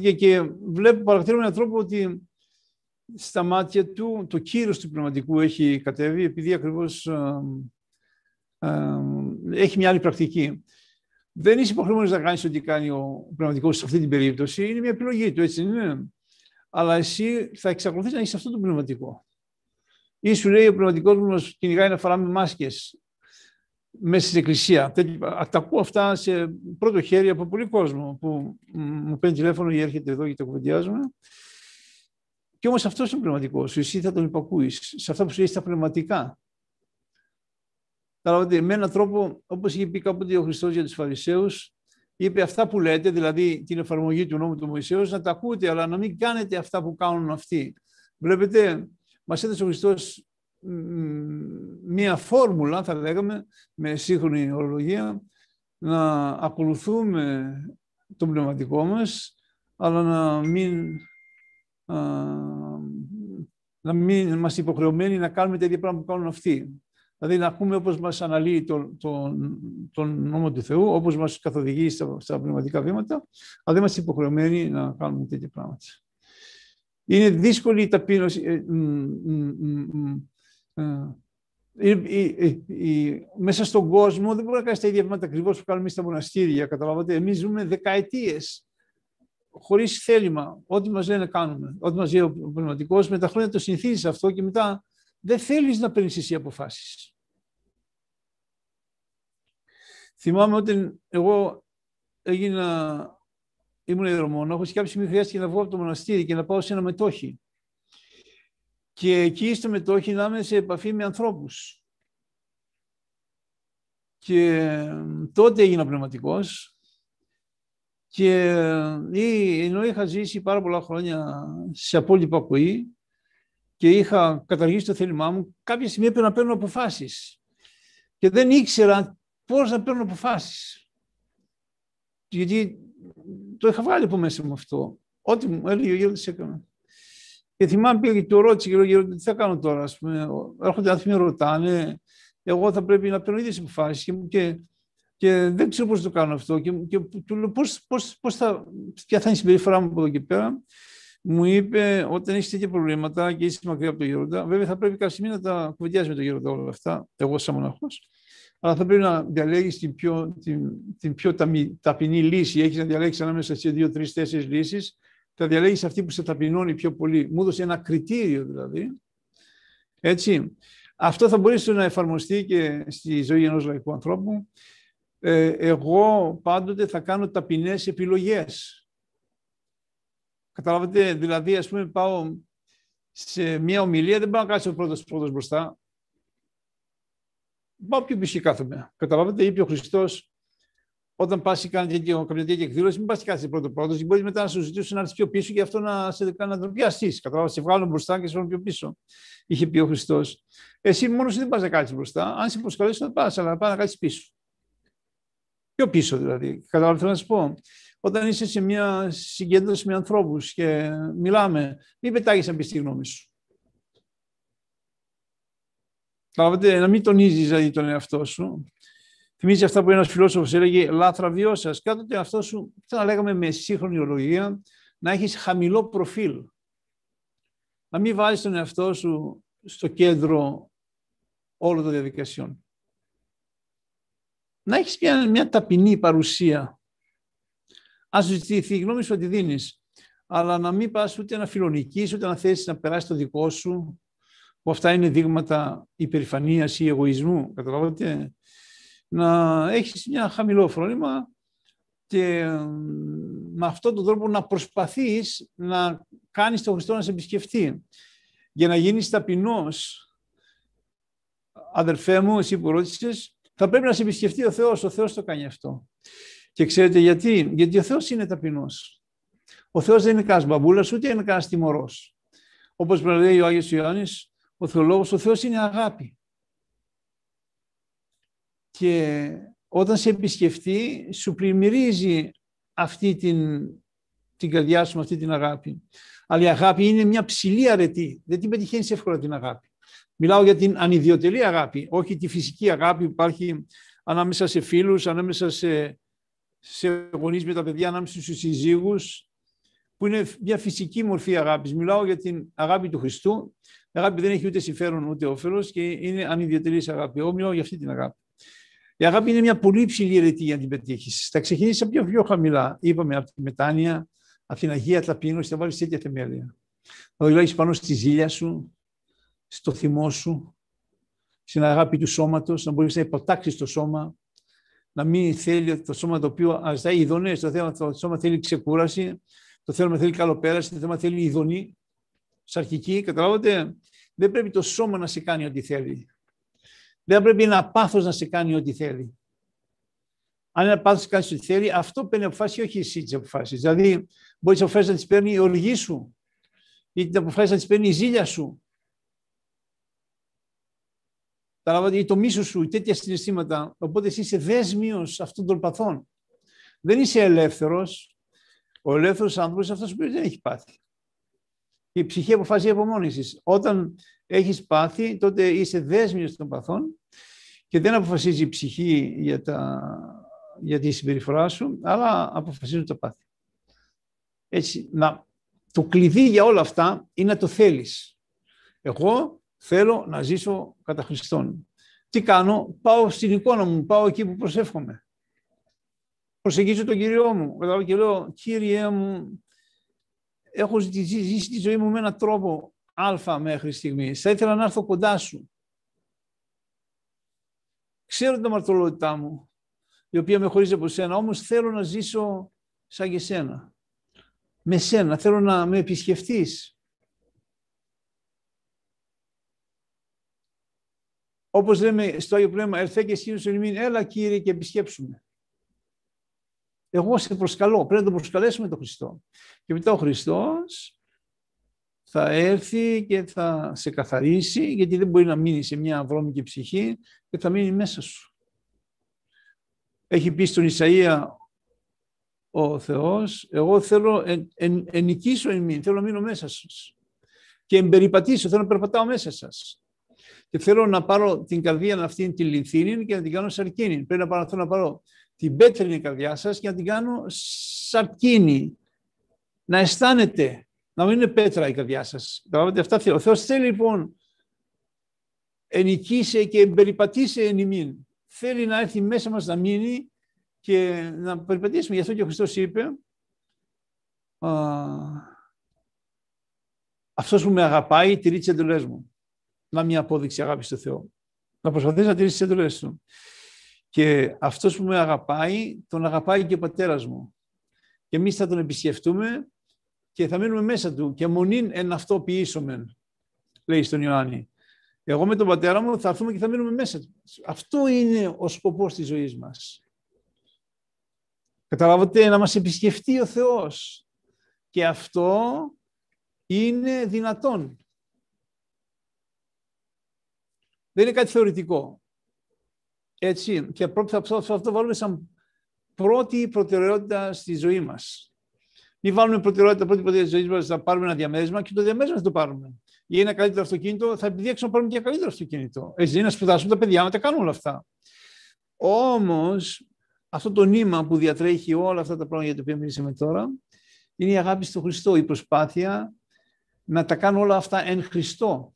Και, και βλέπω, παρακτηρώ με έναν τρόπο ότι στα μάτια του το κύρος του πνευματικού έχει κατέβει επειδή ακριβώς ε, ε, έχει μια άλλη πρακτική. Δεν είσαι υποχρεωμένος να κάνεις ό,τι κάνει ο πνευματικός σε αυτή την περίπτωση. Είναι μια επιλογή του, έτσι είναι. Αλλά εσύ θα εξακολουθείς να είσαι αυτό το πνευματικό. Ή σου λέει ο πνευματικός μου μας κυνηγάει να φοράμε μάσκες μέσα στην εκκλησία. Τα ακούω αυτά σε πρώτο χέρι από πολύ κόσμο που μου παίρνει τηλέφωνο ή έρχεται εδώ και το κουβεντιάζουμε. Και όμως αυτός είναι πνευματικός σου. Εσύ θα τον υπακούεις σε αυτά που σου λέει στα πνευματικά. Καταλάβατε, με έναν τρόπο, όπως είχε πει κάποτε ο Χριστός για τους Φαρισαίους, είπε αυτά που λέτε, δηλαδή την εφαρμογή του νόμου του Μωυσέως, να τα ακούτε, αλλά να μην κάνετε αυτά που κάνουν αυτοί. Βλέπετε, μας έδωσε ο Χριστός μία φόρμουλα, θα λέγαμε, με σύγχρονη ορολογία, να ακολουθούμε τον πνευματικό μας, αλλά να μην να μην είμαστε υποχρεωμένοι να κάνουμε τέτοια πράγματα που κάνουν αυτοί. Δηλαδή να ακούμε όπως μας αναλύει τον, τον, τον νόμο του Θεού, όπως μας καθοδηγεί στα, στα πνευματικά βήματα, αλλά δεν είμαστε υποχρεωμένοι να κάνουμε τέτοια πράγματα. Είναι δύσκολη η ταπείνωση. Ε, ε, ε, μέσα στον κόσμο δεν μπορεί να κάνεις τα ίδια βήματα ακριβώς που κάνουμε εμείς στα μοναστήρια. Καταλάβατε, εμείς ζούμε δεκαετίες χωρίς θέλημα. Ό,τι μας λένε κάνουμε. Ό,τι μας λέει ο πνευματικός, με τα χρόνια το συνηθίζεις αυτό και μετά δεν θέλεις να παίρνεις εσύ αποφάσεις. Θυμάμαι όταν εγώ έγινα, ήμουν υδρομόναχος και κάποια στιγμή χρειάστηκε να βγω από το μοναστήρι και να πάω σε ένα μετόχι. Και εκεί στο μετόχι να είμαι σε επαφή με ανθρώπους. Και τότε έγινα πνευματικός και ενώ είχα ζήσει πάρα πολλά χρόνια σε απόλυτη υπακοή και είχα καταργήσει το θέλημά μου, κάποια στιγμή έπρεπε να παίρνω αποφάσεις. Και δεν ήξερα πώς να παίρνω αποφάσεις. Γιατί το είχα βγάλει από μέσα μου αυτό. Ό,τι μου έλεγε ο Γιώργος έκανα. Και θυμάμαι πήγα και του ρώτησε και λέω, τι θα κάνω τώρα, ας πούμε. Έρχονται άνθρωποι με ρωτάνε, εγώ θα πρέπει να παίρνω ίδιες αποφάσεις και, και, και δεν ξέρω πώς το κάνω αυτό. Και, και του λέω, πώς, πώς, πώς θα, ποια θα είναι η συμπεριφορά μου από εδώ και πέρα. Μου είπε, όταν έχεις τέτοια προβλήματα και είσαι μακριά από τον Γέροντα, βέβαια θα πρέπει κάποια στιγμή να τα κουβεντιάζεις με τον Γέροντα όλα αυτά, εγώ σαν μοναχός, αλλά θα πρέπει να διαλέγεις την πιο, την, την πιο ταπεινή λύση. Έχεις να διαλέξεις ανάμεσα σε δύο, τρεις, τέσσερις λύσεις. Θα διαλέγεις αυτή που σε ταπεινώνει πιο πολύ. Μου έδωσε ένα κριτήριο δηλαδή. Έτσι. Αυτό θα μπορέσει να εφαρμοστεί και στη ζωή ενός λαϊκού ανθρώπου. Ε, εγώ πάντοτε θα κάνω ταπεινές επιλογές. Καταλάβατε, δηλαδή, ας πούμε, πάω σε μια ομιλία, δεν πάω να κάτσω πρώτος, πρώτος μπροστά πάω πιο πίσω κάθομαι. Καταλάβατε, είπε ο Χριστός, όταν πας και κάνει κάποια τέτοια εκδήλωση, μην πας και κάθεσαι πρώτο πρώτος, μπορείς μετά να σου ζητήσουν να έρθεις πιο πίσω και αυτό να σε κάνει να τον πιαστείς. Καταλάβατε, σε βγάλουν μπροστά και σε βγάλουν πιο πίσω. Είχε πει ο Χριστός. Εσύ μόνος δεν πας να κάτσεις μπροστά. Αν σε προσκαλέσουν, δεν πας, αλλά πας να κάτσεις πίσω. Πιο πίσω δηλαδή. Καταλάβατε, θέλω να σου πω; Όταν είσαι σε μια συγκέντρωση με ανθρώπους και μιλάμε, μην πετάγεις να πεις τη γνώμη σου. Καταλαβαίνετε, να μην τονίζεις δηλαδή τον εαυτό σου. Θυμίζει αυτά που ένας φιλόσοφος έλεγε λάθρα βιώσα. Κάτω τον εαυτό σου, τι να λέγαμε με σύγχρονη ολογία, να έχεις χαμηλό προφίλ. Να μην βάλει τον εαυτό σου στο κέντρο όλων των διαδικασιών. Να έχεις μια, μια ταπεινή παρουσία. Αν σου ζητηθεί η γνώμη σου, τη δίνεις. Αλλά να μην πας ούτε να φιλονικείς, ούτε να θέσεις να περάσεις το δικό σου, που αυτά είναι δείγματα υπερηφανίας ή εγωισμού, καταλαβαίνετε, να έχεις μια χαμηλό φρόνημα και με αυτόν τον τρόπο να προσπαθείς να κάνεις τον Χριστό να σε επισκεφτεί. Για να γίνεις ταπεινός, αδερφέ μου, εσύ που ρώτησες, θα πρέπει να σε επισκεφτεί ο Θεός. Ο Θεός το κάνει αυτό. Και ξέρετε γιατί; Γιατί ο Θεός είναι ταπεινός. Ο Θεός δεν είναι κανένας μπαμπούλας, ούτε είναι κανένας τιμωρός. Όπως λέει ο Άγιος Ιωάννης, ο Θεολόγος, ο Θεός είναι αγάπη. Και όταν σε επισκεφτεί, σου πλημμυρίζει αυτή την, την καρδιά σου με αυτή την αγάπη. Αλλά η αγάπη είναι μια ψηλή αρετή. Δεν την πετυχαίνεις εύκολα την αγάπη. Μιλάω για την ανιδιοτελή αγάπη, όχι τη φυσική αγάπη που υπάρχει ανάμεσα σε φίλους, ανάμεσα σε, σε γονείς με τα παιδιά, ανάμεσα στους συζύγους, που είναι μια φυσική μορφή αγάπης. Μιλάω για την αγάπη του Χριστού, η αγάπη δεν έχει ούτε συμφέρον ούτε όφελος και είναι ανιδιωτελή αγάπη. Εγώ μιλάω για αυτή την αγάπη. Η αγάπη είναι μια πολύ ψηλή αιρετή για να την πετύχεις. Θα ξεκινήσεις πιο, πιο χαμηλά. Είπαμε από τη μετάνοια, από την Αγία Ταπείνωση, θα βάλεις τέτοια θεμέλια. Θα δουλεύει πάνω στη ζήλια σου, στο θυμό σου, στην αγάπη του σώματος, να μπορείς να υποτάξεις το σώμα, να μην θέλει το σώμα το οποίο αζητάει ειδονές. Το, το σώμα θέλει ξεκούραση, το θέμα θέλει καλοπέραση, το θέμα θέλει ειδονή σαρκική, καταλάβατε, δεν πρέπει το σώμα να σε κάνει ό,τι θέλει. Δεν πρέπει ένα πάθος να σε κάνει ό,τι θέλει. Αν ένα πάθος κάνει ό,τι θέλει, αυτό παίρνει αποφάσεις, όχι εσύ τις αποφάσεις. Δηλαδή, μπορείς τι αποφάσεις να τις παίρνει η οργή σου, ή την αποφάσεις να τις παίρνει η ζήλια σου. Καταλάβατε, ή το μίσος σου, ή τέτοια συναισθήματα. Οπότε εσύ είσαι δέσμιος αυτών των παθών. Δεν είσαι ελεύθερος. Ο ελεύθερος άνθρωπος είναι αυτός που δεν έχει πάθει. Η ψυχή αποφασίζει από μόνη της. Όταν έχεις πάθει, τότε είσαι δέσμιος των παθών και δεν αποφασίζει η ψυχή για, τα, για τη συμπεριφορά σου, αλλά αποφασίζουν τα πάθη. Έτσι, να, το κλειδί για όλα αυτά είναι να το θέλεις. Εγώ θέλω να ζήσω κατά Χριστόν. Τι κάνω, πάω στην εικόνα μου, πάω εκεί που προσεύχομαι. Προσεγγίζω τον Κύριό μου και λέω, Κύριέ μου, έχω ζήσει τη ζωή μου με έναν τρόπο αλφα μέχρι στιγμής. Θα ήθελα να έρθω κοντά σου. Ξέρω την αμαρτωλότητά μου, η οποία με χωρίζει από σένα, όμως θέλω να ζήσω σαν και σένα. Με σένα, θέλω να με επισκεφτείς. Όπως λέμε στο Άγιο Πνεύμα, ερθέ και εσύ ημίν, έλα Κύριε και επισκέψουμε. Εγώ σε προσκαλώ, πρέπει να τον προσκαλέσουμε τον Χριστό. Και μετά ο Χριστός θα έρθει και θα σε καθαρίσει, γιατί δεν μπορεί να μείνει σε μια βρώμικη ψυχή και θα μείνει μέσα σου. Έχει πει στον Ισαΐα ο Θεός, εγώ θέλω εν, εν, ενοικήσω εμείς, θέλω να μείνω μέσα σας. Και εμπεριπατήσω, θέλω να περπατάω μέσα σας. Και θέλω να πάρω την καρδία αυτή την λινθίνη και να την κάνω σαρκίνη. Πρέπει να πάρω, θέλω να πάρω την πέτρινη καρδιά σας και να την κάνω σαρκίνη. Να αισθάνετε, να μην είναι πέτρα η καρδιά σας. Αυτά Ο Θεός θέλει λοιπόν ενοικήσε και περιπατήσε εν ημίν. Θέλει να έρθει μέσα μας να μείνει και να περιπατήσουμε. Γι' αυτό και ο Χριστός είπε αυτός που με αγαπάει τηρεί τις εντολές μου. Να μια απόδειξη αγάπης στο Θεό. Να προσπαθήσει να τηρήσεις τις εντολές του. Και αυτός που με αγαπάει, τον αγαπάει και ο πατέρας μου. Και εμείς θα τον επισκεφτούμε και θα μείνουμε μέσα του. Και μονήν εν αυτό ποιήσομεν, λέει στον Ιωάννη. Εγώ με τον πατέρα μου θα έρθουμε και θα μείνουμε μέσα του. Αυτό είναι ο σκοπός της ζωής μας. Καταλάβατε, να μας επισκεφτεί ο Θεός. Και αυτό είναι δυνατόν. Δεν είναι κάτι θεωρητικό. Έτσι, και θα αυτό, αυτό βάλουμε σαν πρώτη προτεραιότητα στη ζωή μας. Μην βάλουμε προτεραιότητα πρώτη προτεραιότητα στη ζωής μας να πάρουμε ένα διαμέρισμα και το διαμέρισμα θα το πάρουμε. Ή ένα καλύτερο αυτοκίνητο, θα επιδείξουμε να πάρουμε και ένα καλύτερο αυτοκίνητο. Έτσι, να σπουδάσουμε τα παιδιά, να τα κάνουμε όλα αυτά. Όμως, αυτό το νήμα που διατρέχει όλα αυτά τα πράγματα για τα οποία μιλήσαμε τώρα, είναι η αγάπη στο Χριστό, η προσπάθεια να τα κάνω όλα αυτά εν Χριστό.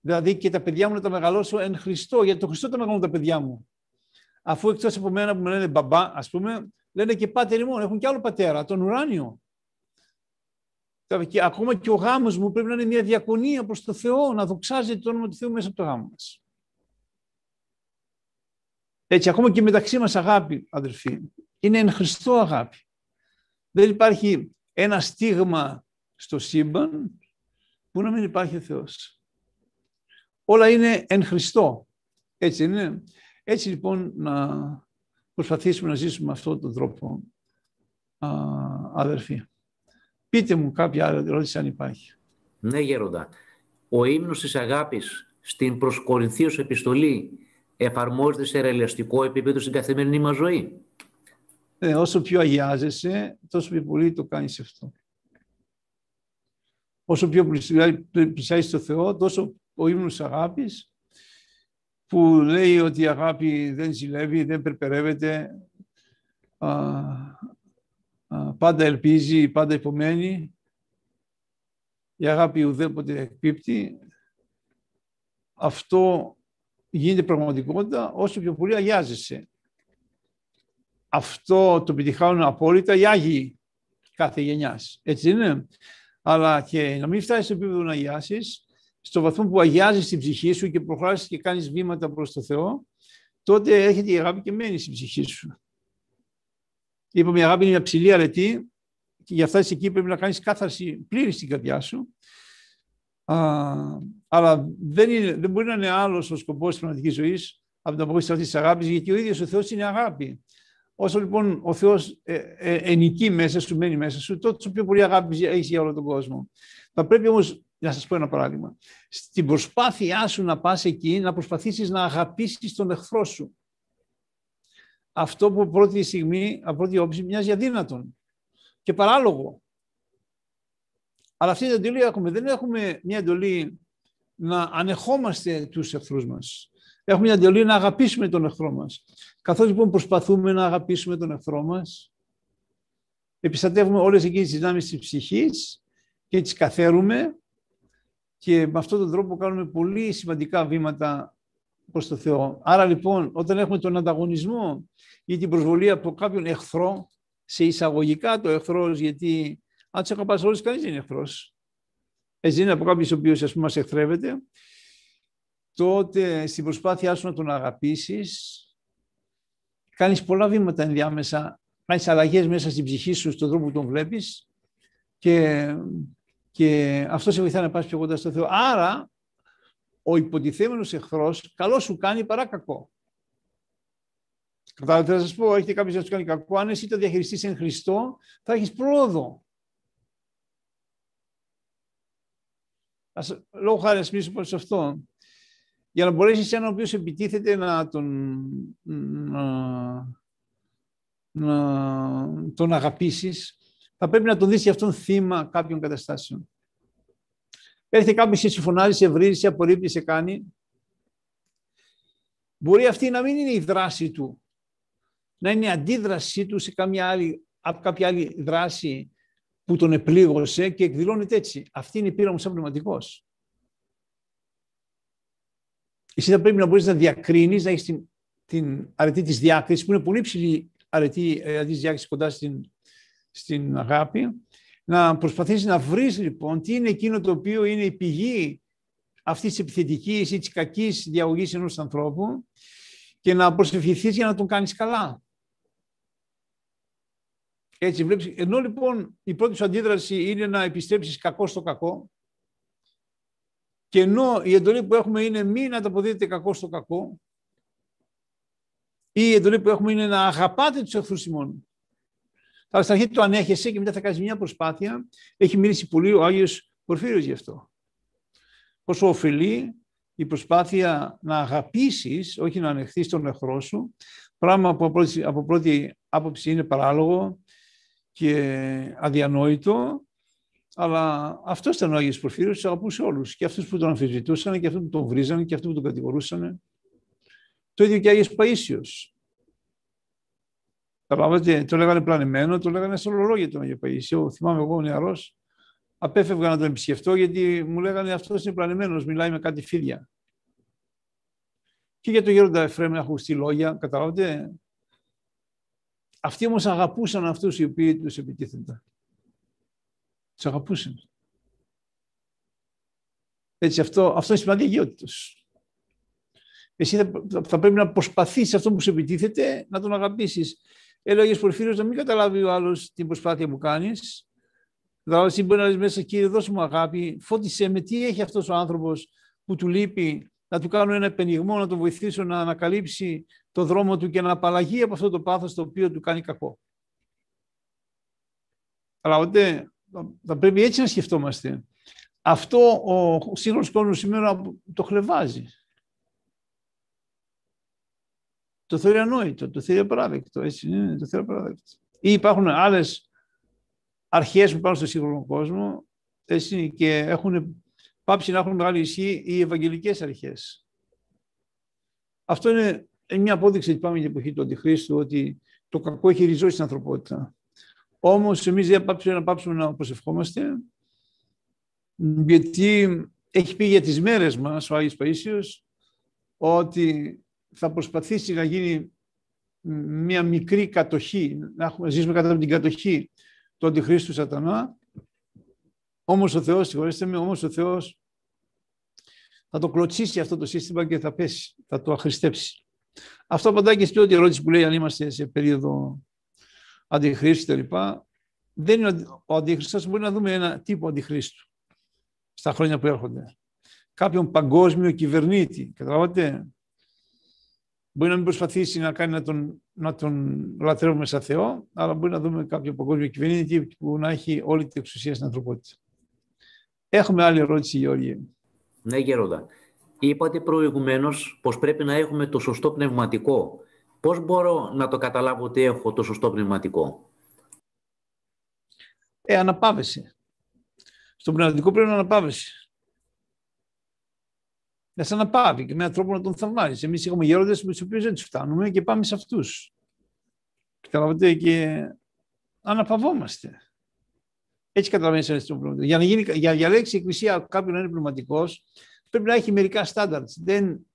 Δηλαδή και τα παιδιά μου να τα μεγαλώσω εν Χριστώ, γιατί το Χριστό τα μεγαλώνουν τα παιδιά μου. Αφού εκτός από μένα που με λένε μπαμπά, ας πούμε, λένε και πάτερ ημών, έχουν και άλλο πατέρα, τον ουράνιο. Και ακόμα και ο γάμος μου πρέπει να είναι μια διακονία προς το Θεό, να δοξάζεται το όνομα του Θεού μέσα από το γάμο μας. Έτσι, ακόμα και μεταξύ μας αγάπη, αδερφοί, είναι εν Χριστώ αγάπη. Δεν υπάρχει ένα στίγμα στο σύμπαν που να μην υπάρχει ο Θεός όλα είναι εν Χριστώ. Έτσι είναι. Έτσι λοιπόν να προσπαθήσουμε να ζήσουμε αυτόν τον τρόπο, α, αδερφοί. Πείτε μου κάποια άλλη ερώτηση αν υπάρχει. Ναι, Γέροντα. Ο ύμνος της αγάπης στην προς επιστολή εφαρμόζεται σε ρεαλιστικό επίπεδο στην καθημερινή μας ζωή; Ε, όσο πιο αγιάζεσαι, τόσο πιο πολύ το κάνεις αυτό. Όσο πιο πλησιάζεις στο Θεό, τόσο ο ύμνος αγάπης που λέει ότι η αγάπη δεν ζηλεύει, δεν περπερεύεται, πάντα ελπίζει, πάντα υπομένει. Η αγάπη ουδέποτε εκπίπτει. Αυτό γίνεται πραγματικότητα όσο πιο πολύ αγιάζεσαι. Αυτό το επιτυχάνουν απόλυτα οι Άγιοι κάθε γενιάς. Έτσι είναι. Αλλά και να μην φτάσεις στο επίπεδο να αγιάσεις, στο βαθμό που αγιάζεις την ψυχή σου και προχωράς και κάνεις βήματα προς το Θεό, τότε έρχεται η αγάπη και μένει στην ψυχή σου. Είπαμε η αγάπη είναι μια ψηλή αρετή και για αυτά εκεί πρέπει να κάνεις κάθαρση πλήρης στην καρδιά σου. Α, αλλά δεν, είναι, δεν μπορεί να είναι άλλος ο σκοπός της πραγματική ζωής από την αποκόστηση αυτή της αγάπης, γιατί ο ίδιος ο Θεός είναι αγάπη. Όσο λοιπόν ο Θεός ε, ε, ενικεί μέσα σου, μένει μέσα σου, τόσο πιο πολύ αγάπη έχεις για όλο τον κόσμο. Θα πρέπει όμως να σας πω ένα παράδειγμα. Στην προσπάθειά σου να πας εκεί, να προσπαθήσεις να αγαπήσεις τον εχθρό σου. Αυτό που πρώτη στιγμή, από πρώτη όψη, μοιάζει αδύνατον και παράλογο. Αλλά αυτή την εντολή έχουμε. Δεν έχουμε μια εντολή να ανεχόμαστε τους εχθρούς μας. Έχουμε μια εντολή να αγαπήσουμε τον εχθρό μας. Καθώς λοιπόν προσπαθούμε να αγαπήσουμε τον εχθρό μας, επιστατεύουμε όλες εκείνες τις δυνάμεις της ψυχής και τις καθαίρουμε και με αυτόν τον τρόπο κάνουμε πολύ σημαντικά βήματα προς το Θεό. Άρα λοιπόν όταν έχουμε τον ανταγωνισμό ή την προσβολή από κάποιον εχθρό, σε εισαγωγικά το εχθρός, γιατί αν του αγαπάς όλους, κανείς δεν είναι εχθρός. Έτσι είναι από κάποιους ο οποίος ας πούμε μας εχθρεύεται, τότε στην προσπάθειά σου να τον αγαπήσεις, κάνεις πολλά βήματα ενδιάμεσα, κάνεις αλλαγές μέσα στην ψυχή σου, στον τρόπο που τον βλέπεις και, και αυτό σε βοηθάει να πας πιο κοντά στο Θεό. Άρα, ο υποτιθέμενος εχθρός καλό σου κάνει παρά κακό. Κατάλαβε, θα σας πω, έχετε κάποιο να σου κάνει κακό. Αν εσύ το διαχειριστείς εν Χριστώ, θα έχεις πρόοδο. Ας, λόγω χάρη, ας μιλήσω σε αυτό. Για να μπορέσει έναν ο οποίος επιτίθεται να τον, να, να τον αγαπήσεις, θα πρέπει να τον δεις για αυτόν θύμα κάποιων καταστάσεων. Έρχεται κάποιος και συμφωνάζει, σε βρίζει, σε απορρίπτει, σε κάνει. Μπορεί αυτή να μην είναι η δράση του, να είναι η αντίδρασή του σε καμιά άλλη, από κάποια άλλη δράση που τον επλήγωσε και εκδηλώνεται έτσι. Αυτή είναι η πείρα μου σαν πνευματικός. Εσύ θα πρέπει να μπορείς να διακρίνεις, να έχεις την, την αρετή της διάκρισης, που είναι πολύ ψηλή αρετή, αρετή της διάκρισης κοντά στην, στην αγάπη, να προσπαθήσεις να βρεις λοιπόν τι είναι εκείνο το οποίο είναι η πηγή αυτής της επιθετικής ή της κακής διαγωγής ενός ανθρώπου και να προσευχηθείς για να τον κάνεις καλά. Έτσι βλέπεις, ενώ λοιπόν η πρώτη σου αντίδραση είναι να επιστρέψεις κακό στο κακό και ενώ η εντολή που έχουμε είναι μη να αποδίδετε κακό στο κακό ή η εντολή που έχουμε είναι να αγαπάτε τους εχθρούς ημών. Θα στην αρχή το ανέχεσαι και μετά θα κάνεις μια προσπάθεια. Έχει μιλήσει πολύ ο Άγιος Πορφύριος γι' αυτό. Πόσο ωφελεί η προσπάθεια να αγαπήσεις, όχι να ανεχθείς τον εχθρό σου, πράγμα που από πρώτη, από πρώτη άποψη είναι παράλογο, και αδιανόητο, αλλά αυτός ήταν ο Άγιος Πορφύριος, του αγαπούσε όλους. Και αυτούς που τον αμφισβητούσαν, και αυτούς που τον βρίζανε, και αυτούς που τον κατηγορούσαν. Το ίδιο και ο Άγιος Παΐσιος. Καταλάβατε, το λέγανε πλανημένο, το λέγανε σε ολολόγια τον Άγιο Παΐσιο. Θυμάμαι εγώ νεαρός, απέφευγα να τον επισκεφτώ, γιατί μου λέγανε αυτός είναι πλανημένος, μιλάει με κάτι φίδια. Και για τον Γέροντα Εφραίμ έχω ακουστεί λόγια, καταλάβατε, αυτοί όμως αγαπούσαν αυτούς οι οποίοι τους επιτίθενταν. Τους αγαπούσαν. Έτσι, αυτό, αυτό είναι σημαντική αγιότητος. Εσύ θα, θα, πρέπει να προσπαθήσεις αυτό που σου επιτίθεται να τον αγαπήσεις. Έλεγες Πορφύριος να μην καταλάβει ο άλλος την προσπάθεια που κάνεις. Δηλαδή, εσύ μπορεί να λες μέσα, κύριε, δώσε μου αγάπη, φώτισε με τι έχει αυτός ο άνθρωπος που του λείπει, να του κάνω ένα επενιγμό, να τον βοηθήσω να ανακαλύψει το δρόμο του και να απαλλαγεί από αυτό το πάθος το οποίο του κάνει κακό. Αλλά ότι θα πρέπει έτσι να σκεφτόμαστε. Αυτό ο σύγχρονος κόσμος σήμερα το χλεβάζει. Το θεωρεί ανόητο, το θεωρεί απαράδεκτο. Έτσι είναι, το θεωρεί απαράδεκτο. Ή υπάρχουν άλλες αρχές που υπάρχουν στο σύγχρονο κόσμο έτσι, και έχουν πάψει να έχουν μεγάλη ισχύ οι ευαγγελικές αρχές. Αυτό είναι μια απόδειξη ότι πάμε για εποχή του Αντιχρίστου, ότι το κακό έχει ριζώσει στην ανθρωπότητα. Όμως εμείς δεν πάψουμε να πάψουμε να προσευχόμαστε, γιατί έχει πει για τις μέρες μας ο Άγιος Παΐσιος ότι θα προσπαθήσει να γίνει μια μικρή κατοχή, να έχουμε, ζήσουμε κατά από την κατοχή του Αντιχρίστου Σατανά, όμως ο Θεός, συγχωρέστε με, όμως ο Θεός θα το κλωτσίσει αυτό το σύστημα και θα πέσει, θα το αχρηστέψει. Αυτό απαντάει και στην πρώτη ερώτηση που λέει αν είμαστε σε περίοδο αντιχρίστου κλπ. Δεν είναι ο αντιχρίστος, μπορεί να δούμε ένα τύπο αντιχρίστου στα χρόνια που έρχονται. Κάποιον παγκόσμιο κυβερνήτη, καταλάβατε; Μπορεί να μην προσπαθήσει να κάνει να τον, να τον λατρεύουμε σαν Θεό, αλλά μπορεί να δούμε κάποιον παγκόσμιο κυβερνήτη που να έχει όλη την εξουσία στην ανθρωπότητα. Έχουμε άλλη ερώτηση, Γεώργη. Ναι, Γέροντα. Είπατε προηγουμένως πως πρέπει να έχουμε το σωστό πνευματικό. Πώς μπορώ να το καταλάβω ότι έχω το σωστό πνευματικό; Ε, αναπάβεσαι. στον πνευματικό πρέπει να αναπαύεσαι. Να σε αναπαύει και με έναν τρόπο να τον θαυμάζει. Εμείς έχουμε γέροντες με τους οποίους δεν τους φτάνουμε και πάμε σε αυτούς. Καταλαβαίνετε και αναπαυόμαστε. Έτσι καταλαβαίνεις ένα πνευματικό. Για να, γίνει, για, για λέξη η Εκκλησία κάποιον να είναι πνευματικός, πρέπει να έχει μερικά στάνταρτ. Δεν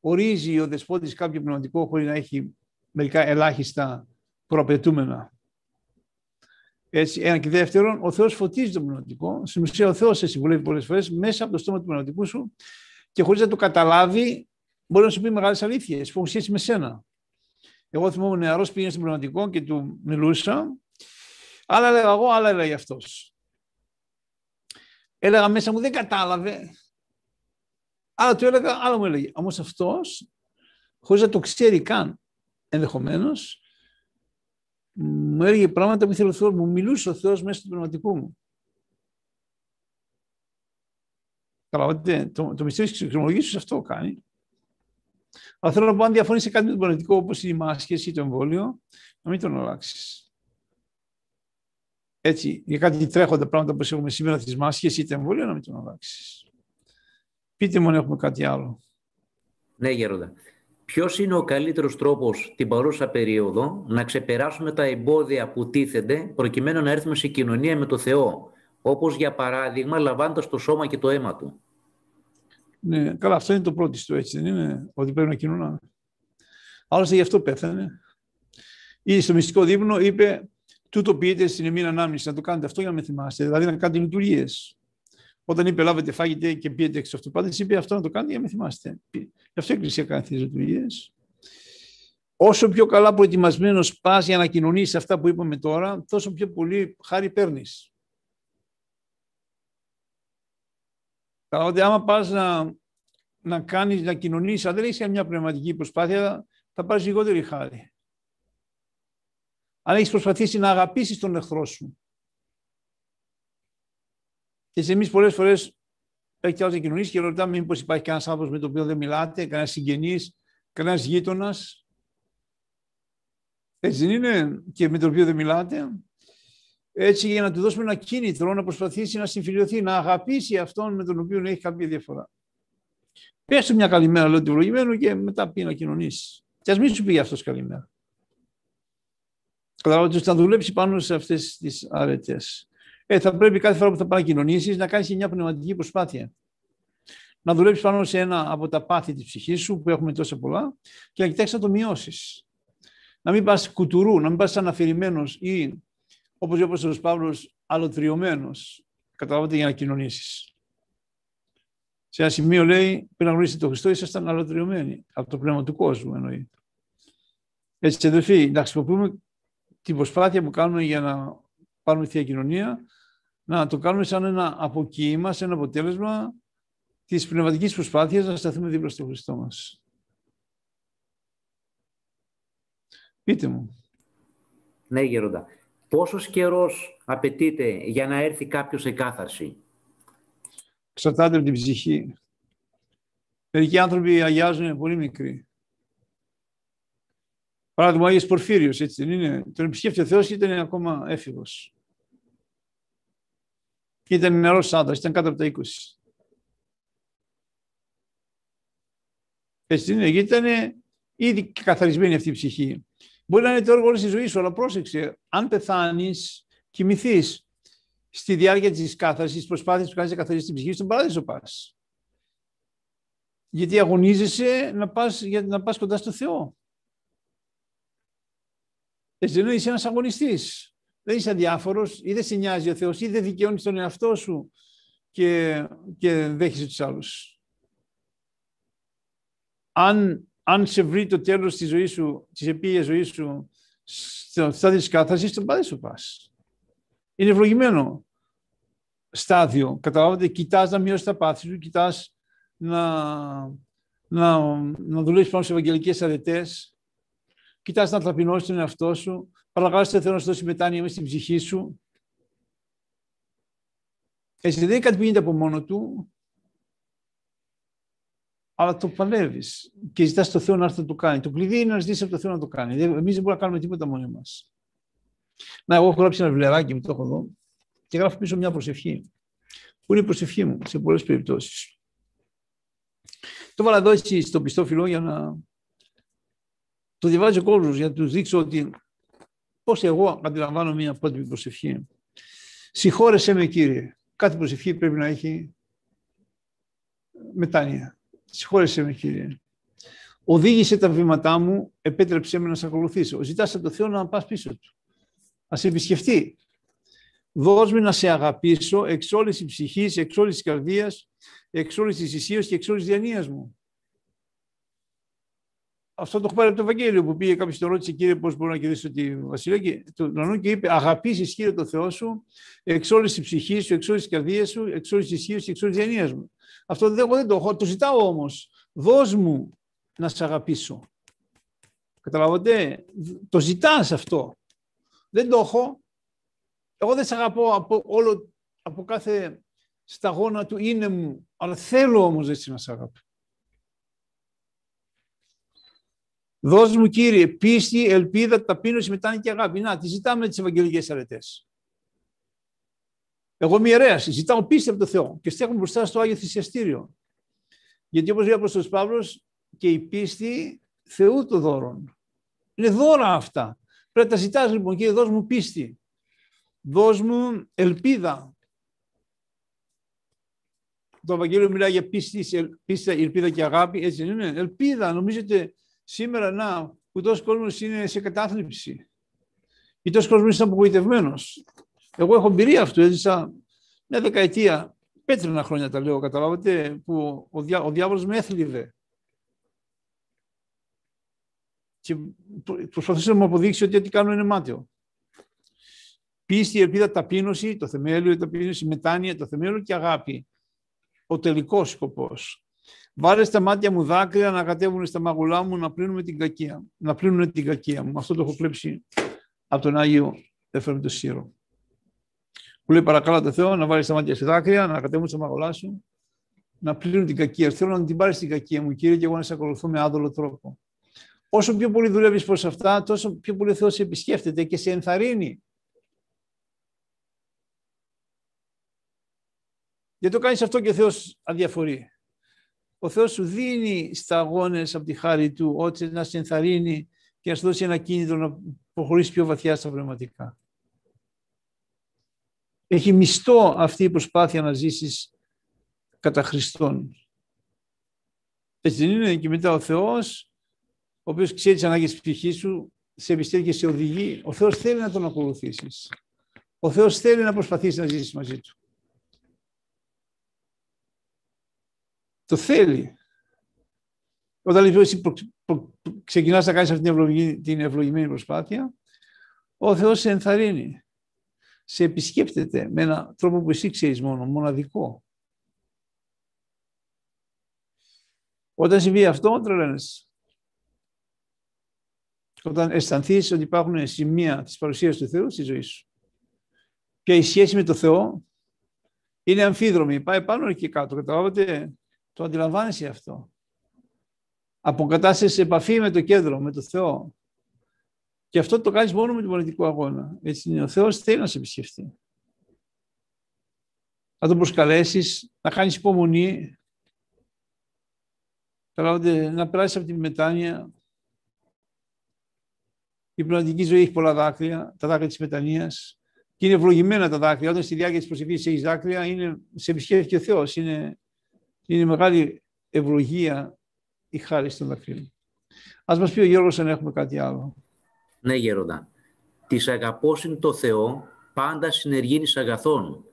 ορίζει ο δεσπότης κάποιο πνευματικό χωρίς να έχει μερικά ελάχιστα προαπαιτούμενα. Έτσι, ένα και δεύτερον, ο Θεός φωτίζει το πνευματικό. Στην ουσία, ο Θεός σε συμβουλεύει πολλές φορές μέσα από το στόμα του πνευματικού σου και χωρίς να το καταλάβει, μπορεί να σου πει μεγάλες αλήθειες που έχουν σχέση με σένα. Εγώ θυμόμαι νεαρός πήγαινε στο πνευματικό και του μιλούσα. Άλλα έλεγα εγώ, άλλα έλεγα αυτός. Έλεγα μέσα μου, δεν κατάλαβε. Άλλα του έλεγα, άλλα μου έλεγε. Όμως αυτός, χωρίς να το ξέρει καν ενδεχομένως, μου έλεγε πράγματα που ήθελε ο Θεός, μου μιλούσε ο Θεός μέσα στο πνευματικό μου. Καταλαβαίνετε, το, το μυστήριο της εξομολογήσεως αυτό κάνει. Αλλά θέλω να πω, αν διαφωνείς σε κάτι με το πνευματικό, όπως η μάσκες ή το εμβόλιο, να μην τον αλλάξεις. Έτσι, για κάτι τρέχοντα πράγματα όπως έχουμε σήμερα, τις μάσκες ή το εμβόλιο, να μην τον αλλάξεις. Πείτε μου αν έχουμε κάτι άλλο. Ναι, Γέροντα. Ποιος είναι ο καλύτερος τρόπος την παρούσα περίοδο να ξεπεράσουμε τα εμπόδια που τίθενται προκειμένου να έρθουμε σε κοινωνία με το Θεό, όπως για παράδειγμα λαμβάνοντας το σώμα και το αίμα Του; Ναι, καλά, αυτό είναι το πρώτο του, έτσι δεν είναι, ότι πρέπει να κοινωνάμε. Άλλωστε γι' αυτό πέθανε. Ή στο μυστικό δείπνο είπε, τούτο πείτε στην εμμήνα ανάμνηση, να το κάνετε αυτό για να με θυμάστε, δηλαδή να κάνετε λειτουργίες. Όταν είπε λάβετε, φάγετε και πείτε εξ αυτού πάντες, είπε αυτό να το κάνετε για να με θυμάστε. Γι' αυτό η Εκκλησία κάνει αυτές τις λειτουργίες. Όσο πιο καλά προετοιμασμένος πας για να κοινωνήσει αυτά που είπαμε τώρα, τόσο πιο πολύ χάρη παίρνεις. Ότι άμα πας να, να κάνεις, να κοινωνήσεις, αν δεν έχεις μια πνευματική προσπάθεια, θα πάρεις λιγότερη χάρη. Αν έχεις προσπαθήσει να αγαπήσεις τον εχθρό σου, και εμείς πολλές φορές έχει άλλος να κοινωνήσεις και ρωτάμε μήπως υπάρχει κανένας άνθρωπος με τον οποίο δεν μιλάτε, κανένας συγγενής, κανένας γείτονας. Έτσι δεν είναι και με τον οποίο δεν μιλάτε. Έτσι για να του δώσουμε ένα κίνητρο να προσπαθήσει να συμφιλειωθεί, να αγαπήσει αυτόν με τον οποίο έχει κάποια διαφορά. Πες του μια καλημέρα, λέω του και μετά πει να κοινωνήσεις. Και ας μην σου πει αυτός καλημέρα. Καταλάβατε ότι θα δουλέψει πάνω σε αυτές τις αρετές ε, θα πρέπει κάθε φορά που θα παρακοινωνήσει να κάνεις μια πνευματική προσπάθεια. Να δουλέψεις πάνω σε ένα από τα πάθη της ψυχής σου, που έχουμε τόσα πολλά, και να κοιτάξεις να το μειώσεις. Να μην πας κουτουρού, να μην πας αναφερειμένο ή, όπως είπε ο Παύλος, αλωτριωμένος. Καταλάβατε για να κοινωνήσει. Σε ένα σημείο λέει, πριν να γνωρίσετε τον Χριστό, ήσασταν αλωτριωμένοι από το πνεύμα του κόσμου, εννοεί. Έτσι, αδελφοί, να χρησιμοποιούμε την προσπάθεια που κάνουμε για να πάρουμε θεία κοινωνία, να το κάνουμε σαν ένα αποκοίημα, σαν ένα αποτέλεσμα της πνευματικής προσπάθειας να σταθούμε δίπλα στο Χριστό μας. Πείτε μου. Ναι, Γερόντα. Πόσος καιρός απαιτείται για να έρθει κάποιος σε κάθαρση; Ξαρτάται από την ψυχή. Μερικοί άνθρωποι αγιάζουν πολύ μικροί. Παράδειγμα, ο Άγιος Πορφύριος, έτσι δεν είναι. Τον επισκέφτει ο Θεός και ήταν ακόμα έφηβος. Και ήταν νερός άντρας, ήταν κάτω από τα 20. Έτσι είναι, γιατί ήταν ήδη καθαρισμένη αυτή η ψυχή. Μπορεί να είναι το έργο όλης της ζωής σου, αλλά πρόσεξε, αν πεθάνεις, κοιμηθείς στη διάρκεια της κάθαρσης, τη προσπάθεια που κάνεις να καθαρίσει την ψυχή, στον παράδεισο πας. Γιατί αγωνίζεσαι να πας, για να πας κοντά στο Θεό. Έτσι δεν είσαι ένας αγωνιστής δεν είσαι αδιάφορος ή δεν σε νοιάζει ο Θεός ή δεν δικαιώνεις τον εαυτό σου και, και δέχεσαι τους άλλους. Αν, αν σε βρει το τέλος της ζωής σου, της επίγειας ζωής σου, στο στάδιο της κάθαρσης, τον πάδι σου πας. Είναι ευλογημένο στάδιο. Καταλάβατε, κοιτάς να μειώσεις τα πάθη σου, κοιτάς να, να, να δουλεύεις πάνω σε ευαγγελικές αρετές, κοιτάς να ταπεινώσεις τον εαυτό σου, Παρακαλώ Θεό να σου δώσει μετάνοια μέσα στην ψυχή σου. Έτσι δεν είναι κάτι που γίνεται από μόνο του, αλλά το παλεύεις και ζητάς το Θεό να έρθει να το κάνει. Το κλειδί είναι να ζητήσεις από το Θεό να το κάνει. Εμείς δεν μπορούμε να κάνουμε τίποτα μόνοι μας. Να, εγώ έχω γράψει ένα βιβλιαράκι, μου το έχω εδώ, και γράφω πίσω μια προσευχή. που είναι η προσευχή μου σε πολλές περιπτώσεις. Το βάλα εδώ έτσι στο πιστό φιλό για να το διαβάζει ο κόσμος, για να τους δείξω ότι πώς εγώ αντιλαμβάνω μια πρώτη προσευχή. Συγχώρεσέ με Κύριε. Κάθε προσευχή πρέπει να έχει μετάνοια. Συγχώρεσέ με Κύριε. Οδήγησε τα βήματά μου, επέτρεψέ με να σε ακολουθήσω. Ζητάς από το Θεό να πας πίσω του. Να σε επισκεφτεί. Δώσ' μου να σε αγαπήσω εξ όλης της ψυχής, εξ όλης της καρδίας, εξ όλης της ισχύως και εξ όλης της διανοίας μου. Αυτό το έχω πάρει από το Ευαγγέλιο που πήγε κάποιος το ρώτησε, κύριε, πώς μπορώ να κερδίσω τη βασιλεία; Και το ουρανό και είπε: Αγαπήσεις, κύριε, το Θεό σου, εξ όλης της ψυχής σου, εξ όλης της καρδίας σου, εξ όλης της ισχύως και εξ όλης της διανίας μου. Αυτό δεν, εγώ δεν το έχω, το ζητάω όμως. Δώσ' μου να σε αγαπήσω. Καταλαβαίνετε, το ζητάς αυτό. Δεν το έχω. Εγώ δεν σε αγαπώ από, όλο, από κάθε σταγόνα του είναι μου, αλλά θέλω όμως έτσι να σε αγαπώ. Δώσ' μου Κύριε πίστη, ελπίδα, ταπείνωση, μετάνοια και αγάπη. Να, τη ζητάμε τις Ευαγγελικές αρετές. Εγώ είμαι ιερέας, ζητάω πίστη από το Θεό και στέκομαι μπροστά στο Άγιο Θυσιαστήριο. Γιατί όπως λέει ο Απόστολος Παύλος, και η πίστη Θεού το δώρον. Είναι δώρα αυτά. Πρέπει να τα ζητάς λοιπόν, Κύριε, δώσ' μου πίστη. Δώσ' μου ελπίδα. Το Ευαγγέλιο μιλάει για πίστη, πίστη, ελπίδα και αγάπη. Έτσι δεν είναι. Ελπίδα. Νομίζετε Σήμερα, να, που τόσο κόσμος είναι σε κατάθλιψη. Ή τόσο κόσμος είναι απογοητευμένος. Εγώ έχω εμπειρία αυτού. Έζησα μια δεκαετία, πέτρινα χρόνια τα λέω, καταλάβατε, που ο, διά, ο διάβολος με έθλιβε. Και προσπαθούσε να μου αποδείξει ότι ό,τι κάνω είναι μάταιο. Πίστη, ελπίδα, ταπείνωση, το θεμέλιο, η ταπείνωση, μετάνοια, το θεμέλιο και αγάπη. Ο τελικός σκοπός. Βάλε στα μάτια μου δάκρυα να κατέβουν στα μαγουλά μου να πλύνουμε την κακία. Να πλύνουν την κακία μου. Αυτό το έχω κλέψει από τον Άγιο Έφερε το Σύρο. Που λέει παρακαλώ το Θεό να βάλεις τα μάτια σε δάκρυα, να κατέβουν στα μαγουλά σου, να πλύνουν την κακία. Θέλω να την πάρεις την κακία μου, κύριε, και εγώ να σε ακολουθώ με άδολο τρόπο. Όσο πιο πολύ δουλεύεις προς αυτά, τόσο πιο πολύ ο Θεός σε επισκέφτεται και σε ενθαρρύνει. Γιατί το κάνεις αυτό και ο Θεός αδιαφορεί ο Θεός σου δίνει σταγόνες από τη χάρη Του, ώστε να σε ενθαρρύνει και να σου δώσει ένα κίνητρο να προχωρήσεις πιο βαθιά στα πνευματικά. Έχει μισθό αυτή η προσπάθεια να ζήσεις κατά Χριστόν. Έτσι δεν είναι και μετά ο Θεός, ο οποίος ξέρει τις ανάγκες της ψυχής σου, σε εμπιστεύει και σε οδηγεί. Ο Θεός θέλει να τον ακολουθήσεις. Ο Θεός θέλει να προσπαθήσεις να ζήσεις μαζί Του. Το θέλει. Όταν λοιπόν εσύ προ, προ, ξεκινάς να κάνεις αυτή την, ευλογη, την ευλογημένη προσπάθεια, ο Θεός σε ενθαρρύνει. Σε επισκέπτεται με έναν τρόπο που εσύ ξέρεις μόνο, μοναδικό. Όταν συμβεί αυτό, τρελαίνεσαι. Όταν αισθανθείς ότι υπάρχουν σημεία της παρουσίας του Θεού στη ζωή σου. Και η σχέση με το Θεό είναι αμφίδρομη. Πάει πάνω και κάτω. Καταλάβατε το αντιλαμβάνεσαι αυτό. Αποκατάσταση σε επαφή με το κέντρο, με το Θεό. Και αυτό το κάνεις μόνο με τον πολιτικό αγώνα. Έτσι είναι. Ο Θεός θέλει να σε επισκεφτεί. Να τον προσκαλέσεις, να κάνεις υπομονή, να περάσεις από τη μετάνοια. Η πνευματική ζωή έχει πολλά δάκρυα, τα δάκρυα της μετανοίας. Και είναι ευλογημένα τα δάκρυα. Όταν στη διάρκεια της προσευχής έχεις δάκρυα, είναι, σε επισκέφτει και ο Θεός. Είναι είναι μεγάλη ευλογία η χάρη των δακρύων. Ας μας πει ο Γιώργος αν έχουμε κάτι άλλο. Ναι, Γέροντα. Της αγαπώσιν το Θεό πάντα συνεργήνει αγαθών.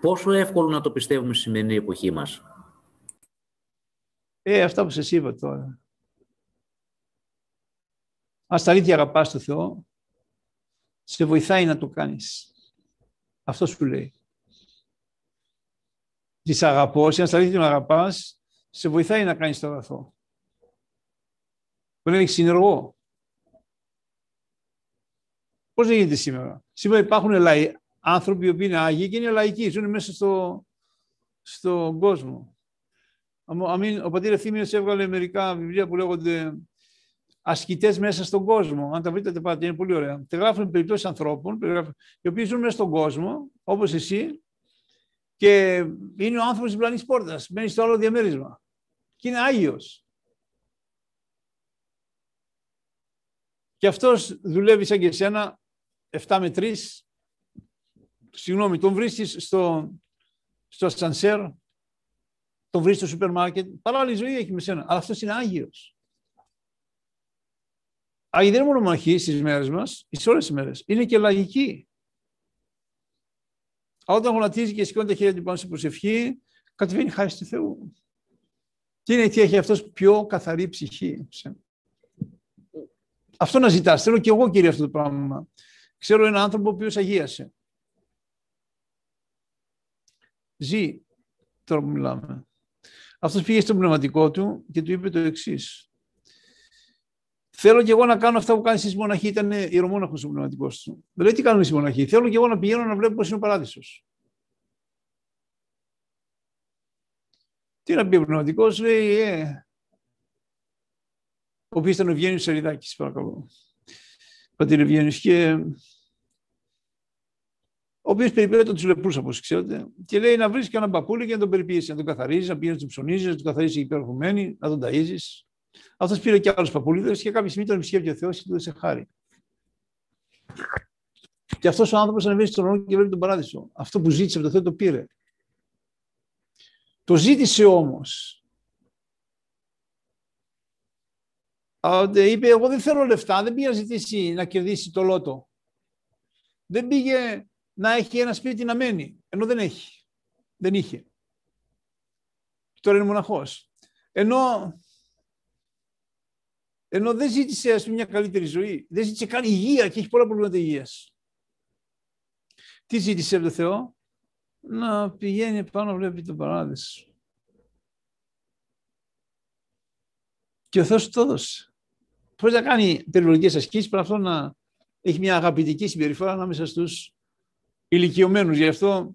Πόσο εύκολο να το πιστεύουμε στη σημερινή εποχή μας. Ε, αυτά που σας είπα τώρα. Αν στα αλήθεια αγαπάς το Θεό, σε βοηθάει να το κάνεις. Αυτό σου λέει της αγαπώ, αν στα αλήθεια τον αγαπάς, σε βοηθάει να κάνεις το αγαθό. Μπορεί να έχεις συνεργό. Πώς δεν γίνεται σήμερα; Σήμερα υπάρχουν λαϊ... άνθρωποι που είναι άγιοι και είναι λαϊκοί, ζουν μέσα στο, στον κόσμο. ο πατήρ Ευθύμιος έβγαλε μερικά βιβλία που λέγονται ασκητές μέσα στον κόσμο. Αν τα βρείτε, πάτε, είναι πολύ ωραία. Τα γράφουν περιπτώσεις ανθρώπων, οι οποίοι ζουν μέσα στον κόσμο, όπως εσύ, Και είναι ο άνθρωπος της πλανής πόρτας, μπαίνει στο άλλο διαμέρισμα. Και είναι Άγιος. Και αυτός δουλεύει σαν και εσένα, 7 με 3. Συγγνώμη, τον βρίσκεις στο, στο ασανσέρ, τον βρίσκεις στο σούπερ μάρκετ. Παράλληλη ζωή έχει με σένα, αλλά αυτός είναι Άγιος. Άγιοι δεν είναι μόνο μοναχοί στις μέρες μας, σε όλες τις μέρες. Είναι και λαγικοί. Όταν γονατίζει και σηκώνει τα χέρια του πάνω στην προσευχή, κατεβαίνει χάρη του Θεού. Τι είναι τι έχει αυτός πιο καθαρή ψυχή. Αυτό να ζητάς. Θέλω και εγώ, κύριε, αυτό το πράγμα. Ξέρω έναν άνθρωπο ο οποίος αγίασε. Ζει τώρα που μιλάμε. Αυτός πήγε στο πνευματικό του και του είπε το εξής. Θέλω και εγώ να κάνω αυτά που κάνει εσεί μοναχοί. Ήταν ιερομόναχος ο πνευματικός του. Δεν λέει τι κάνουμε εσεί μοναχοί; Θέλω και εγώ να πηγαίνω να βλέπω πώς είναι ο παράδεισος. Τι να πει ο πνευματικός, λέει, ε, ο οποίος ήταν ο Ευγένιος Σεριδάκη, παρακαλώ. Πατήρ Ευγένιος. Και ο οποίος περιπέτει τους λεπρού, όπως ξέρετε, και λέει να βρεις και έναν παππούλι και να τον περιποιήσει, να τον καθαρίζεις, να πηγαίνεις να τον ψωνίζεις, να τον καθαρίζεις εκεί πέρα να τον ταΐζεις. Αυτό πήρε και άλλους παππούλιδες και κάποια στιγμή τον επισκέπτηκε ο Θεός και του έδωσε χάρη. Και αυτός ο άνθρωπος ανεβαίνει στον ουρανό και βλέπει τον παράδεισο. Αυτό που ζήτησε από το Θεό το πήρε. Το ζήτησε όμως. Είπε, εγώ δεν θέλω λεφτά, δεν πήγε να ζητήσει να κερδίσει το λότο. Δεν πήγε να έχει ένα σπίτι να μένει, ενώ δεν έχει. Δεν είχε. Τώρα είναι μοναχός. Ενώ ενώ δεν ζήτησε ας πούμε, μια καλύτερη ζωή. Δεν ζήτησε καν υγεία και έχει πολλά προβλήματα υγείας. Τι ζήτησε από το Θεό; Να πηγαίνει πάνω να βλέπει τον παράδεισο. Και ο Θεός το έδωσε. Πώς να κάνει περιβολικές ασκήσεις, πρέπει αυτό να έχει μια αγαπητική συμπεριφορά ανάμεσα στους ηλικιωμένους. Γι' αυτό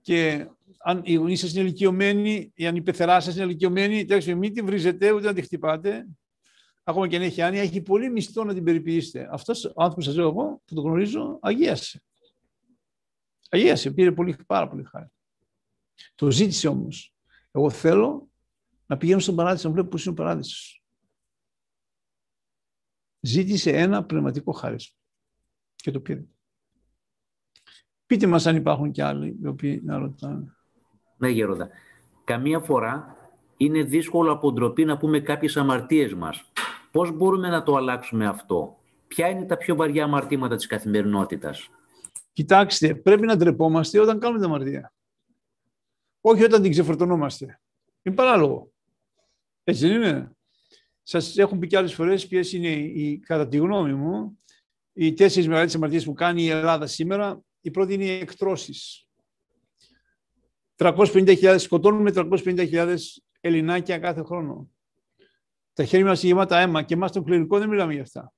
και αν οι γονείς σας είναι ηλικιωμένοι, ή αν η πεθερά σας είναι ηλικιωμένη, τέλος μην τη βρίζετε, ούτε να τη χτυπάτε, ακόμα και αν έχει άνοια, έχει πολύ μισθό να την περιποιήσετε. Αυτός ο άνθρωπος σας λέω εγώ, που τον γνωρίζω, αγίασε. Αγίασε, πήρε πολύ, πάρα πολύ χάρη. Το ζήτησε όμως. Εγώ θέλω να πηγαίνω στον παράδεισο, να βλέπω πώς είναι ο παράδεισος. Ζήτησε ένα πνευματικό χάρισμα και το πήρε. Πείτε μας αν υπάρχουν και άλλοι οι οποίοι να ρωτάνε. Ναι, Γερόντα. Καμία φορά είναι δύσκολο από ντροπή να πούμε κάποιες αμαρτίες μας. Πώς μπορούμε να το αλλάξουμε αυτό; Ποια είναι τα πιο βαριά αμαρτήματα της καθημερινότητας; Κοιτάξτε, πρέπει να ντρεπόμαστε όταν κάνουμε την αμαρτία. Όχι όταν την ξεφορτωνόμαστε. Είναι παράλογο. Έτσι δεν είναι; Σας έχουν πει και άλλες φορές ποιες είναι, οι, κατά τη γνώμη μου, οι τέσσερις μεγαλύτερες αμαρτίες που κάνει η Ελλάδα σήμερα. Η πρώτη είναι οι εκτρώσεις. 350.000 σκοτώνουμε 350.000 Ελληνάκια κάθε χρόνο. Τα χέρια μας γεμάτα αίμα και εμάς τον κληρικό δεν μιλάμε για αυτά.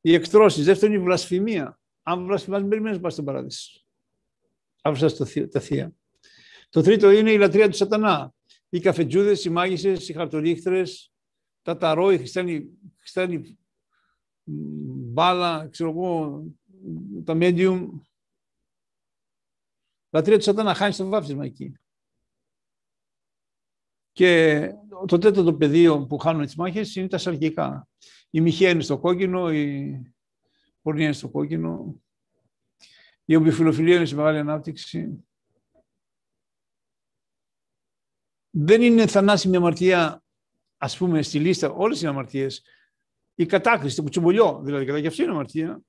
Οι εκτρώσεις. Δεύτερον, η βλασφημία. Αν βλασφημάς, μην περιμένεις να πας στον παράδεισο. Άφησα τα θεία. Το τρίτο είναι η λατρεία του σατανά. Οι καφετζούδες, οι μάγισσες, οι χαρτορίχτρες, τα ταρό, οι χριστιανοί, μπάλα, ξέρω εγώ, τα medium. Λατρεία τους σατανά, χάνεις το βάφτισμα εκεί. Και το τέταρτο πεδίο που χάνουν τις μάχες είναι τα σαρκικά. Η Μιχαία είναι στο κόκκινο, η Πορνία είναι στο κόκκινο, η ομοιοφιλοφιλία είναι σε μεγάλη ανάπτυξη. Δεν είναι θανάσιμη αμαρτία, ας πούμε, στη λίστα όλες οι αμαρτίες. Η κατάκριση, το κουτσομπολιό, δηλαδή, κατά και αυτή είναι αμαρτία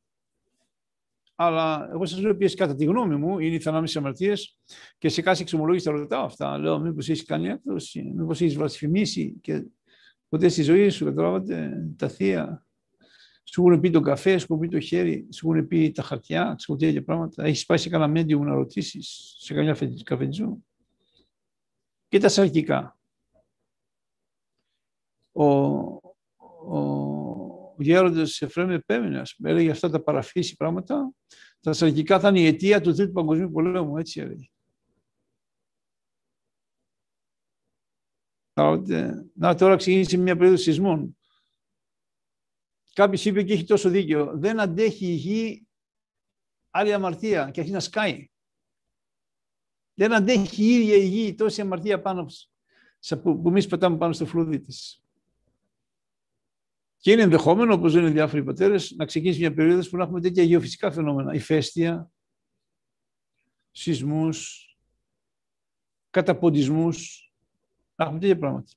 αλλά εγώ σας λέω ποιε κατά τη γνώμη μου είναι οι θανάμε αμαρτίες και σε κάθε εξομολόγηση τα ρωτάω αυτά. Λέω, μήπως έχεις κάνει έκδοση, μήπως έχεις βλασφημίσει και ποτέ στη ζωή σου καταλάβατε τα θεία. Σου έχουν πει τον καφέ, σου έχουν πει το χέρι, σου έχουν πει τα χαρτιά, σου έχουν τέτοια πράγματα. Έχεις πάει σε κανένα μέντιο να ρωτήσεις, σε καμιά καφετζού. Και τα σαρκικά. Ο, ο, ο γέροντας Εφραίμ επέμενε, ας πούμε, έλεγε αυτά τα παραφύση πράγματα, τα σαρκικά θα είναι η αιτία του Τρίτου Παγκοσμίου Πολέμου, έτσι έλεγε. Να, τώρα ξεκίνησε μια περίοδος σεισμών. Κάποιος είπε και έχει τόσο δίκιο. Δεν αντέχει η γη άλλη αμαρτία και αρχίζει να σκάει. Δεν αντέχει η ίδια η γη τόση αμαρτία πάνω που, που εμείς πετάμε πάνω στο φλούδι της. Και είναι ενδεχόμενο, όπως λένε διάφοροι πατέρες, να ξεκινήσει μια περίοδος που να έχουμε τέτοια γεωφυσικά φαινόμενα. Ηφαίστεια, σεισμούς, καταποντισμούς. Να έχουμε τέτοια πράγματα.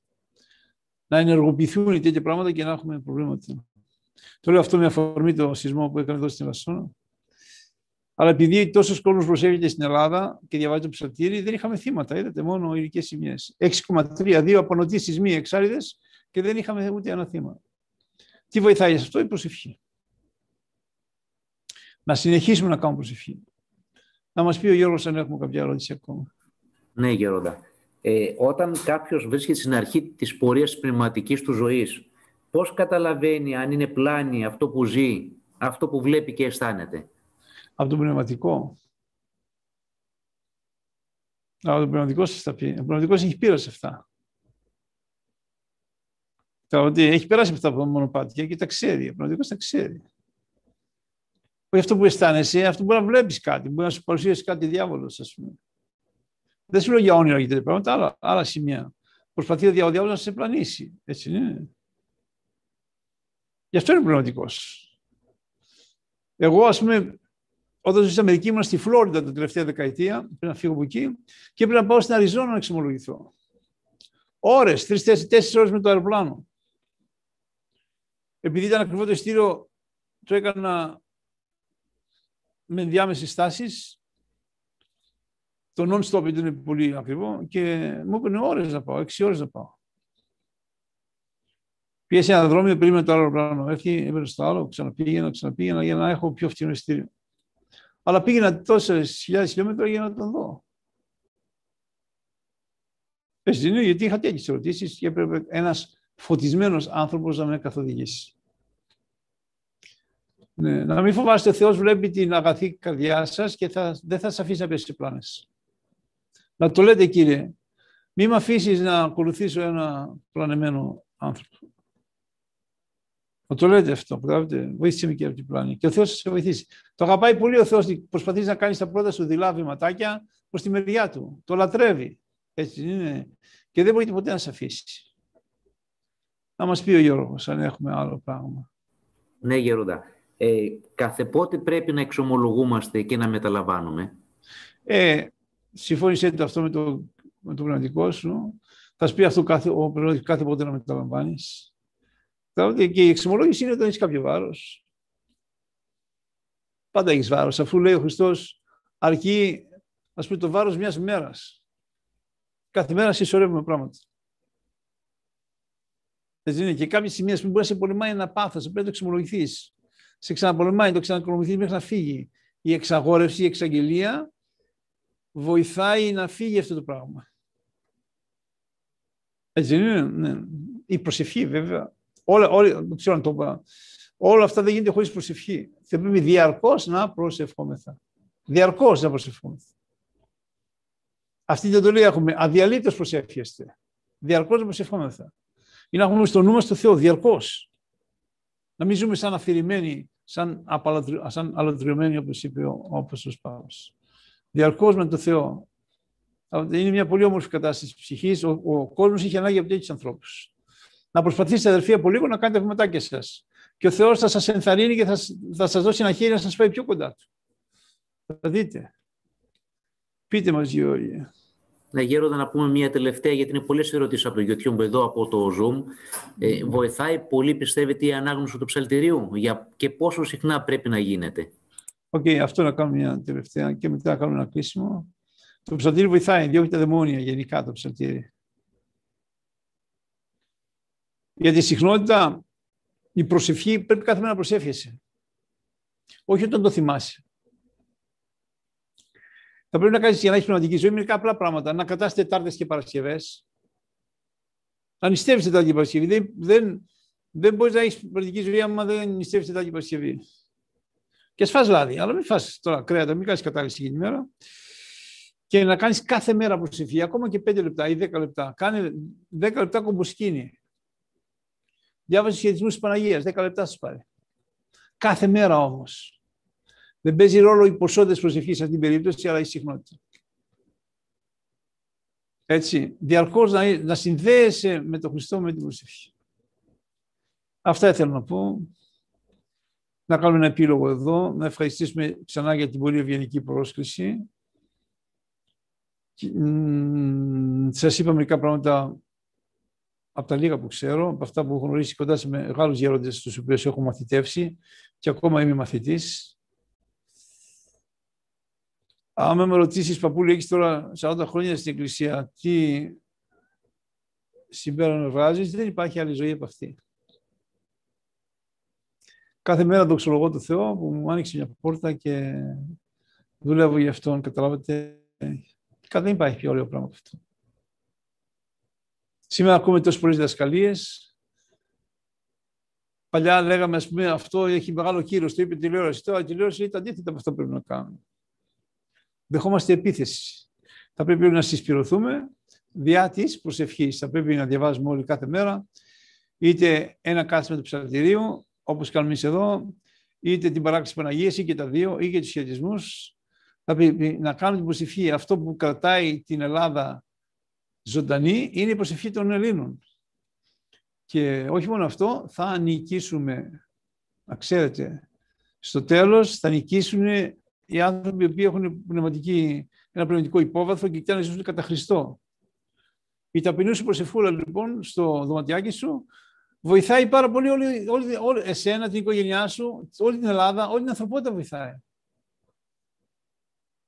Να ενεργοποιηθούν τέτοια πράγματα και να έχουμε προβλήματα. Το λέω αυτό με αφορμή το σεισμό που έκανε εδώ στην Λασσόνα. Αλλά επειδή τόσος κόσμος προσέχεται στην Ελλάδα και διαβάζει το ψαλτήρι, δεν είχαμε θύματα. Είδατε μόνο ειρικές σημείες. 6,3, δύο απονοτοί σεισμοί εξάριδες και δεν είχαμε ούτε ένα θύμα. Τι βοηθάει σε αυτό, η προσευχή. Να συνεχίσουμε να κάνουμε προσευχή. Να μας πει ο Γιώργος αν έχουμε κάποια ερώτηση ακόμα. Ναι, Γερόντα. Ε, όταν κάποιος βρίσκεται στην αρχή της πορείας πνευματικής του ζωής, πώς καταλαβαίνει αν είναι πλάνη αυτό που ζει, αυτό που βλέπει και αισθάνεται; Από το πνευματικό. Από το πνευματικό σας τα πει. Ο πνευματικός έχει πείρα σε αυτά. Ότι έχει περάσει αυτά από τα μονοπάτια και τα ξέρει. Ο πνευματικός τα ξέρει. Όχι αυτό που αισθάνεσαι, αυτό μπορεί να βλέπεις κάτι, μπορεί να σου παρουσιάσει κάτι διάβολος, ας πούμε. Δεν σου λέω για όνειρα για τέτοια πράγματα, άλλα, άλλα σημεία. Προσπαθεί ο διάβολος να σε πλανήσει. Έτσι είναι. Γι' αυτό είναι πνευματικός. Εγώ, ας πούμε, όταν ζούσα στην Αμερική, ήμουν στη Φλόριντα την τελευταία δεκαετία, πριν να φύγω από εκεί, και έπρεπε να πάω στην Αριζόνα να εξομολογηθώ. Ώρες, τρει-τέσσερι ώρες με το αεροπλάνο. Επειδή ήταν ακριβό το ειστήριο, το έκανα με ενδιάμεσες στάσεις. Το non-stop ήταν πολύ ακριβό και μου έπαιρνε ώρες να πάω, έξι ώρες να πάω. Πήγε ένα δρόμο, περίμενε το άλλο πλάνο. Έρχει, έπαιρνε στο άλλο, ξαναπήγαινα, ξαναπήγαινα για να έχω πιο φθηνό ειστήριο. Αλλά πήγαινα τόσες χιλιάδες χιλιόμετρα για να τον δω. Έτσι είναι, γιατί είχα τέτοιες ερωτήσεις και έπρεπε ένας φωτισμένος άνθρωπος να με καθοδηγήσει. Ναι, να μην φοβάστε, ο Θεός βλέπει την αγαθή καρδιά σας και θα, δεν θα σας αφήσει να πέσει σε πλάνες. Να το λέτε, Κύριε, μη με αφήσεις να ακολουθήσω ένα πλανεμένο άνθρωπο. Να το λέτε αυτό, καταλάβετε. Βοήθησε με και από την πλάνη. Και ο Θεός θα σε βοηθήσει. Το αγαπάει πολύ ο Θεός. Προσπαθείς να κάνεις τα πρώτα σου δειλά βηματάκια προς τη μεριά του. Το λατρεύει. Έτσι είναι. Και δεν μπορεί ποτέ να σε αφήσει. Να μας πει ο Γιώργος, αν έχουμε άλλο πράγμα. Ναι, Γερόντα ε, κάθε πότε πρέπει να εξομολογούμαστε και να μεταλαμβάνουμε; Ε, συμφώνησέ το αυτό με το, με το πνευματικό σου. Θα σου πει αυτό κάθε, ο, κάθε πότε να μεταλαμβάνεις. Και η εξομολόγηση είναι όταν έχεις κάποιο βάρος. Πάντα έχεις βάρος. Αφού λέει ο Χριστός, αρκεί ας πούμε, το βάρος μιας μέρας. Κάθε μέρα συσσωρεύουμε πράγματα. Έτσι είναι. Και κάποιες σημεία που μπορείς να σε πολεμάει ένα πάθος, πρέπει να το εξομολογηθείς σε ξαναπολεμάει, το ξανακολουθεί μέχρι να φύγει. Η εξαγόρευση, η εξαγγελία βοηθάει να φύγει αυτό το πράγμα. Έτσι είναι, ναι. Η προσευχή βέβαια. Όλα, όλα, δεν ξέρω αν το είπα. Όλα αυτά δεν γίνεται χωρίς προσευχή. Θα πρέπει διαρκώς να προσευχόμεθα. Διαρκώς να προσευχόμεθα. Αυτή την εντολή έχουμε. Αδιαλείπτως προσεύχεστε. Διαρκώς να προσευχόμεθα. Ή να έχουμε στο νου μας το Θεό διαρκώς. Να μην ζούμε σαν αφηρημένοι, σαν, σαν αλωτριωμένοι, όπως είπε ο, ο Απόστολος Παύλος. Διαρκώς με το Θεό. Είναι μια πολύ όμορφη κατάσταση της ψυχής. Ο, ο κόσμος είχε ανάγκη από τέτοιους ανθρώπους. Να προσπαθήσετε, αδερφοί, από λίγο να κάνετε βηματάκια σας. Και ο Θεός θα σας ενθαρρύνει και θα, θα σας δώσει ένα χέρι να σας πάει πιο κοντά του. Θα δείτε. Πείτε μας, Γιώργη. Ναι, Γέροντα, να πούμε μια τελευταία, γιατί είναι πολλές ερωτήσεις από το YouTube εδώ, από το Zoom. Ε, βοηθάει πολύ, πιστεύετε, η ανάγνωση του ψαλτηρίου; Για, και πόσο συχνά πρέπει να γίνεται; Οκ, okay, αυτό να κάνουμε μια τελευταία και μετά να κάνουμε ένα κλείσιμο. Το ψαλτήρι βοηθάει, διώχνει τα δαιμόνια γενικά το ψαλτήρι. Για τη συχνότητα, η προσευχή πρέπει κάθε μέρα να προσεύχεσαι. Όχι όταν το θυμάσαι θα πρέπει να κάνεις για να έχεις πνευματική ζωή μερικά απλά πράγματα. Να κρατάς Τετάρτες και Παρασκευές. Να νηστεύεις Τετάρτη και Παρασκευή. Δεν, δεν, δεν μπορείς να έχεις πνευματική ζωή άμα δεν νηστεύεις Τετάρτη και Παρασκευή. Και σφά λάδι, αλλά μην φας τώρα κρέατα, μην κάνεις κατάληξη εκείνη τη μέρα. Και να κάνεις κάθε μέρα προσευχή, ακόμα και 5 λεπτά ή 10 λεπτά. Κάνε 10 λεπτά κομποσκίνη. Διάβασε σχετισμούς της Παναγίας, 10 λεπτά σου πάρει. Κάθε μέρα όμως. Δεν παίζει ρόλο η ποσότητα τη προσευχής σε αυτήν την περίπτωση, αλλά η συχνότητα. Έτσι, διαρκώς να, να συνδέεσαι με τον Χριστό με την προσευχή. Αυτά ήθελα να πω. Να κάνουμε ένα επίλογο εδώ, να ευχαριστήσουμε ξανά για την πολύ ευγενική πρόσκληση. Σας είπα μερικά πράγματα από τα λίγα που ξέρω, από αυτά που έχω γνωρίσει κοντά σε μεγάλους γέροντες τους οποίους έχω μαθητεύσει και ακόμα είμαι μαθητής. Αν με ρωτήσεις, παππούλη, έχεις τώρα 40 χρόνια στην Εκκλησία, τι συμπέραν βγάζεις, δεν υπάρχει άλλη ζωή από αυτή. Κάθε μέρα δοξολογώ το Θεό που μου άνοιξε μια πόρτα και δουλεύω για Αυτόν, καταλάβετε. Δεν υπάρχει πιο ωραίο πράγμα από αυτό. Σήμερα ακούμε τόσες πολλές διδασκαλίες. Παλιά λέγαμε, ας πούμε, αυτό έχει μεγάλο κύριο, το είπε η τηλεόραση. Τώρα η τηλεόραση είναι το αντίθετο από αυτό που πρέπει να κάνουμε. Δεχόμαστε επίθεση. Θα πρέπει να συσπηρωθούμε διά της προσευχής. Θα πρέπει να διαβάζουμε όλοι κάθε μέρα, είτε ένα κάθισμα του ψαλτηρίου, όπως κάνουμε εμείς εδώ, είτε την παράκληση Παναγίας, ή και τα δύο, ή και τους χαιρετισμούς. Θα πρέπει να κάνουμε την προσευχή. Αυτό που κρατάει την Ελλάδα ζωντανή είναι η προσευχή των Ελλήνων. Και όχι μόνο αυτό, θα νικήσουμε, να ξέρετε, στο τέλος θα νικήσουν οι άνθρωποι που έχουν πνευματική, ένα πνευματικό υπόβαθρο και κοιτάνε να ζήσουν κατά Χριστό. Η ταπεινή σου προσευχούλα λοιπόν στο δωματιάκι σου βοηθάει πάρα πολύ όλη, όλη, όλη, εσένα, την οικογένειά σου, όλη την Ελλάδα, όλη την ανθρωπότητα βοηθάει.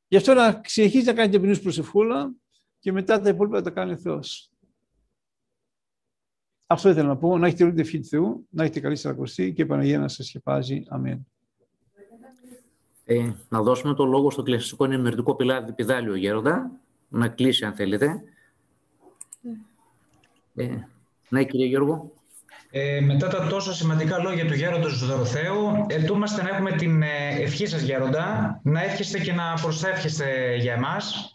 Γι' αυτό να συνεχίζει να κάνει ταπεινή σου προσευχούλα και μετά τα υπόλοιπα τα κάνει ο Θεός. Αυτό ήθελα να πω. Να έχετε όλη την ευχή του Θεού, να έχετε καλή σαρακοστή και η Παναγία να σας σκεπάζει. Αμήν. Ε, να δώσουμε το λόγο στο κλασικό ενημερωτικό πιδάλιο Γέροντα, να κλείσει αν θέλετε. Ε, ναι, κύριε Γιώργο. Ε, μετά τα τόσα σημαντικά λόγια του Γέροντος Δωροθέου, ελτούμαστε να έχουμε την ε, ευχή σας Γέροντα, να εύχεστε και να προσθέφχεστε για εμάς.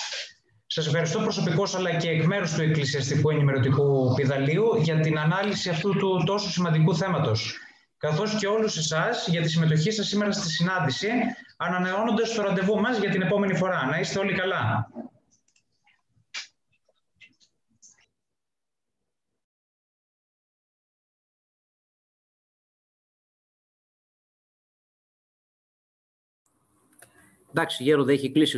Σας ευχαριστώ προσωπικώς αλλά και εκ μέρους του Εκκλησιαστικού Ενημερωτικού Πιδαλίου για την ανάλυση αυτού του τόσο σημαντικού θέματος καθώς και όλους εσάς για τη συμμετοχή σας σήμερα στη συνάντηση, ανανεώνοντας το ραντεβού μας για την επόμενη φορά. Να είστε όλοι καλά. Εντάξει, Γέροντα, έχει κλείσει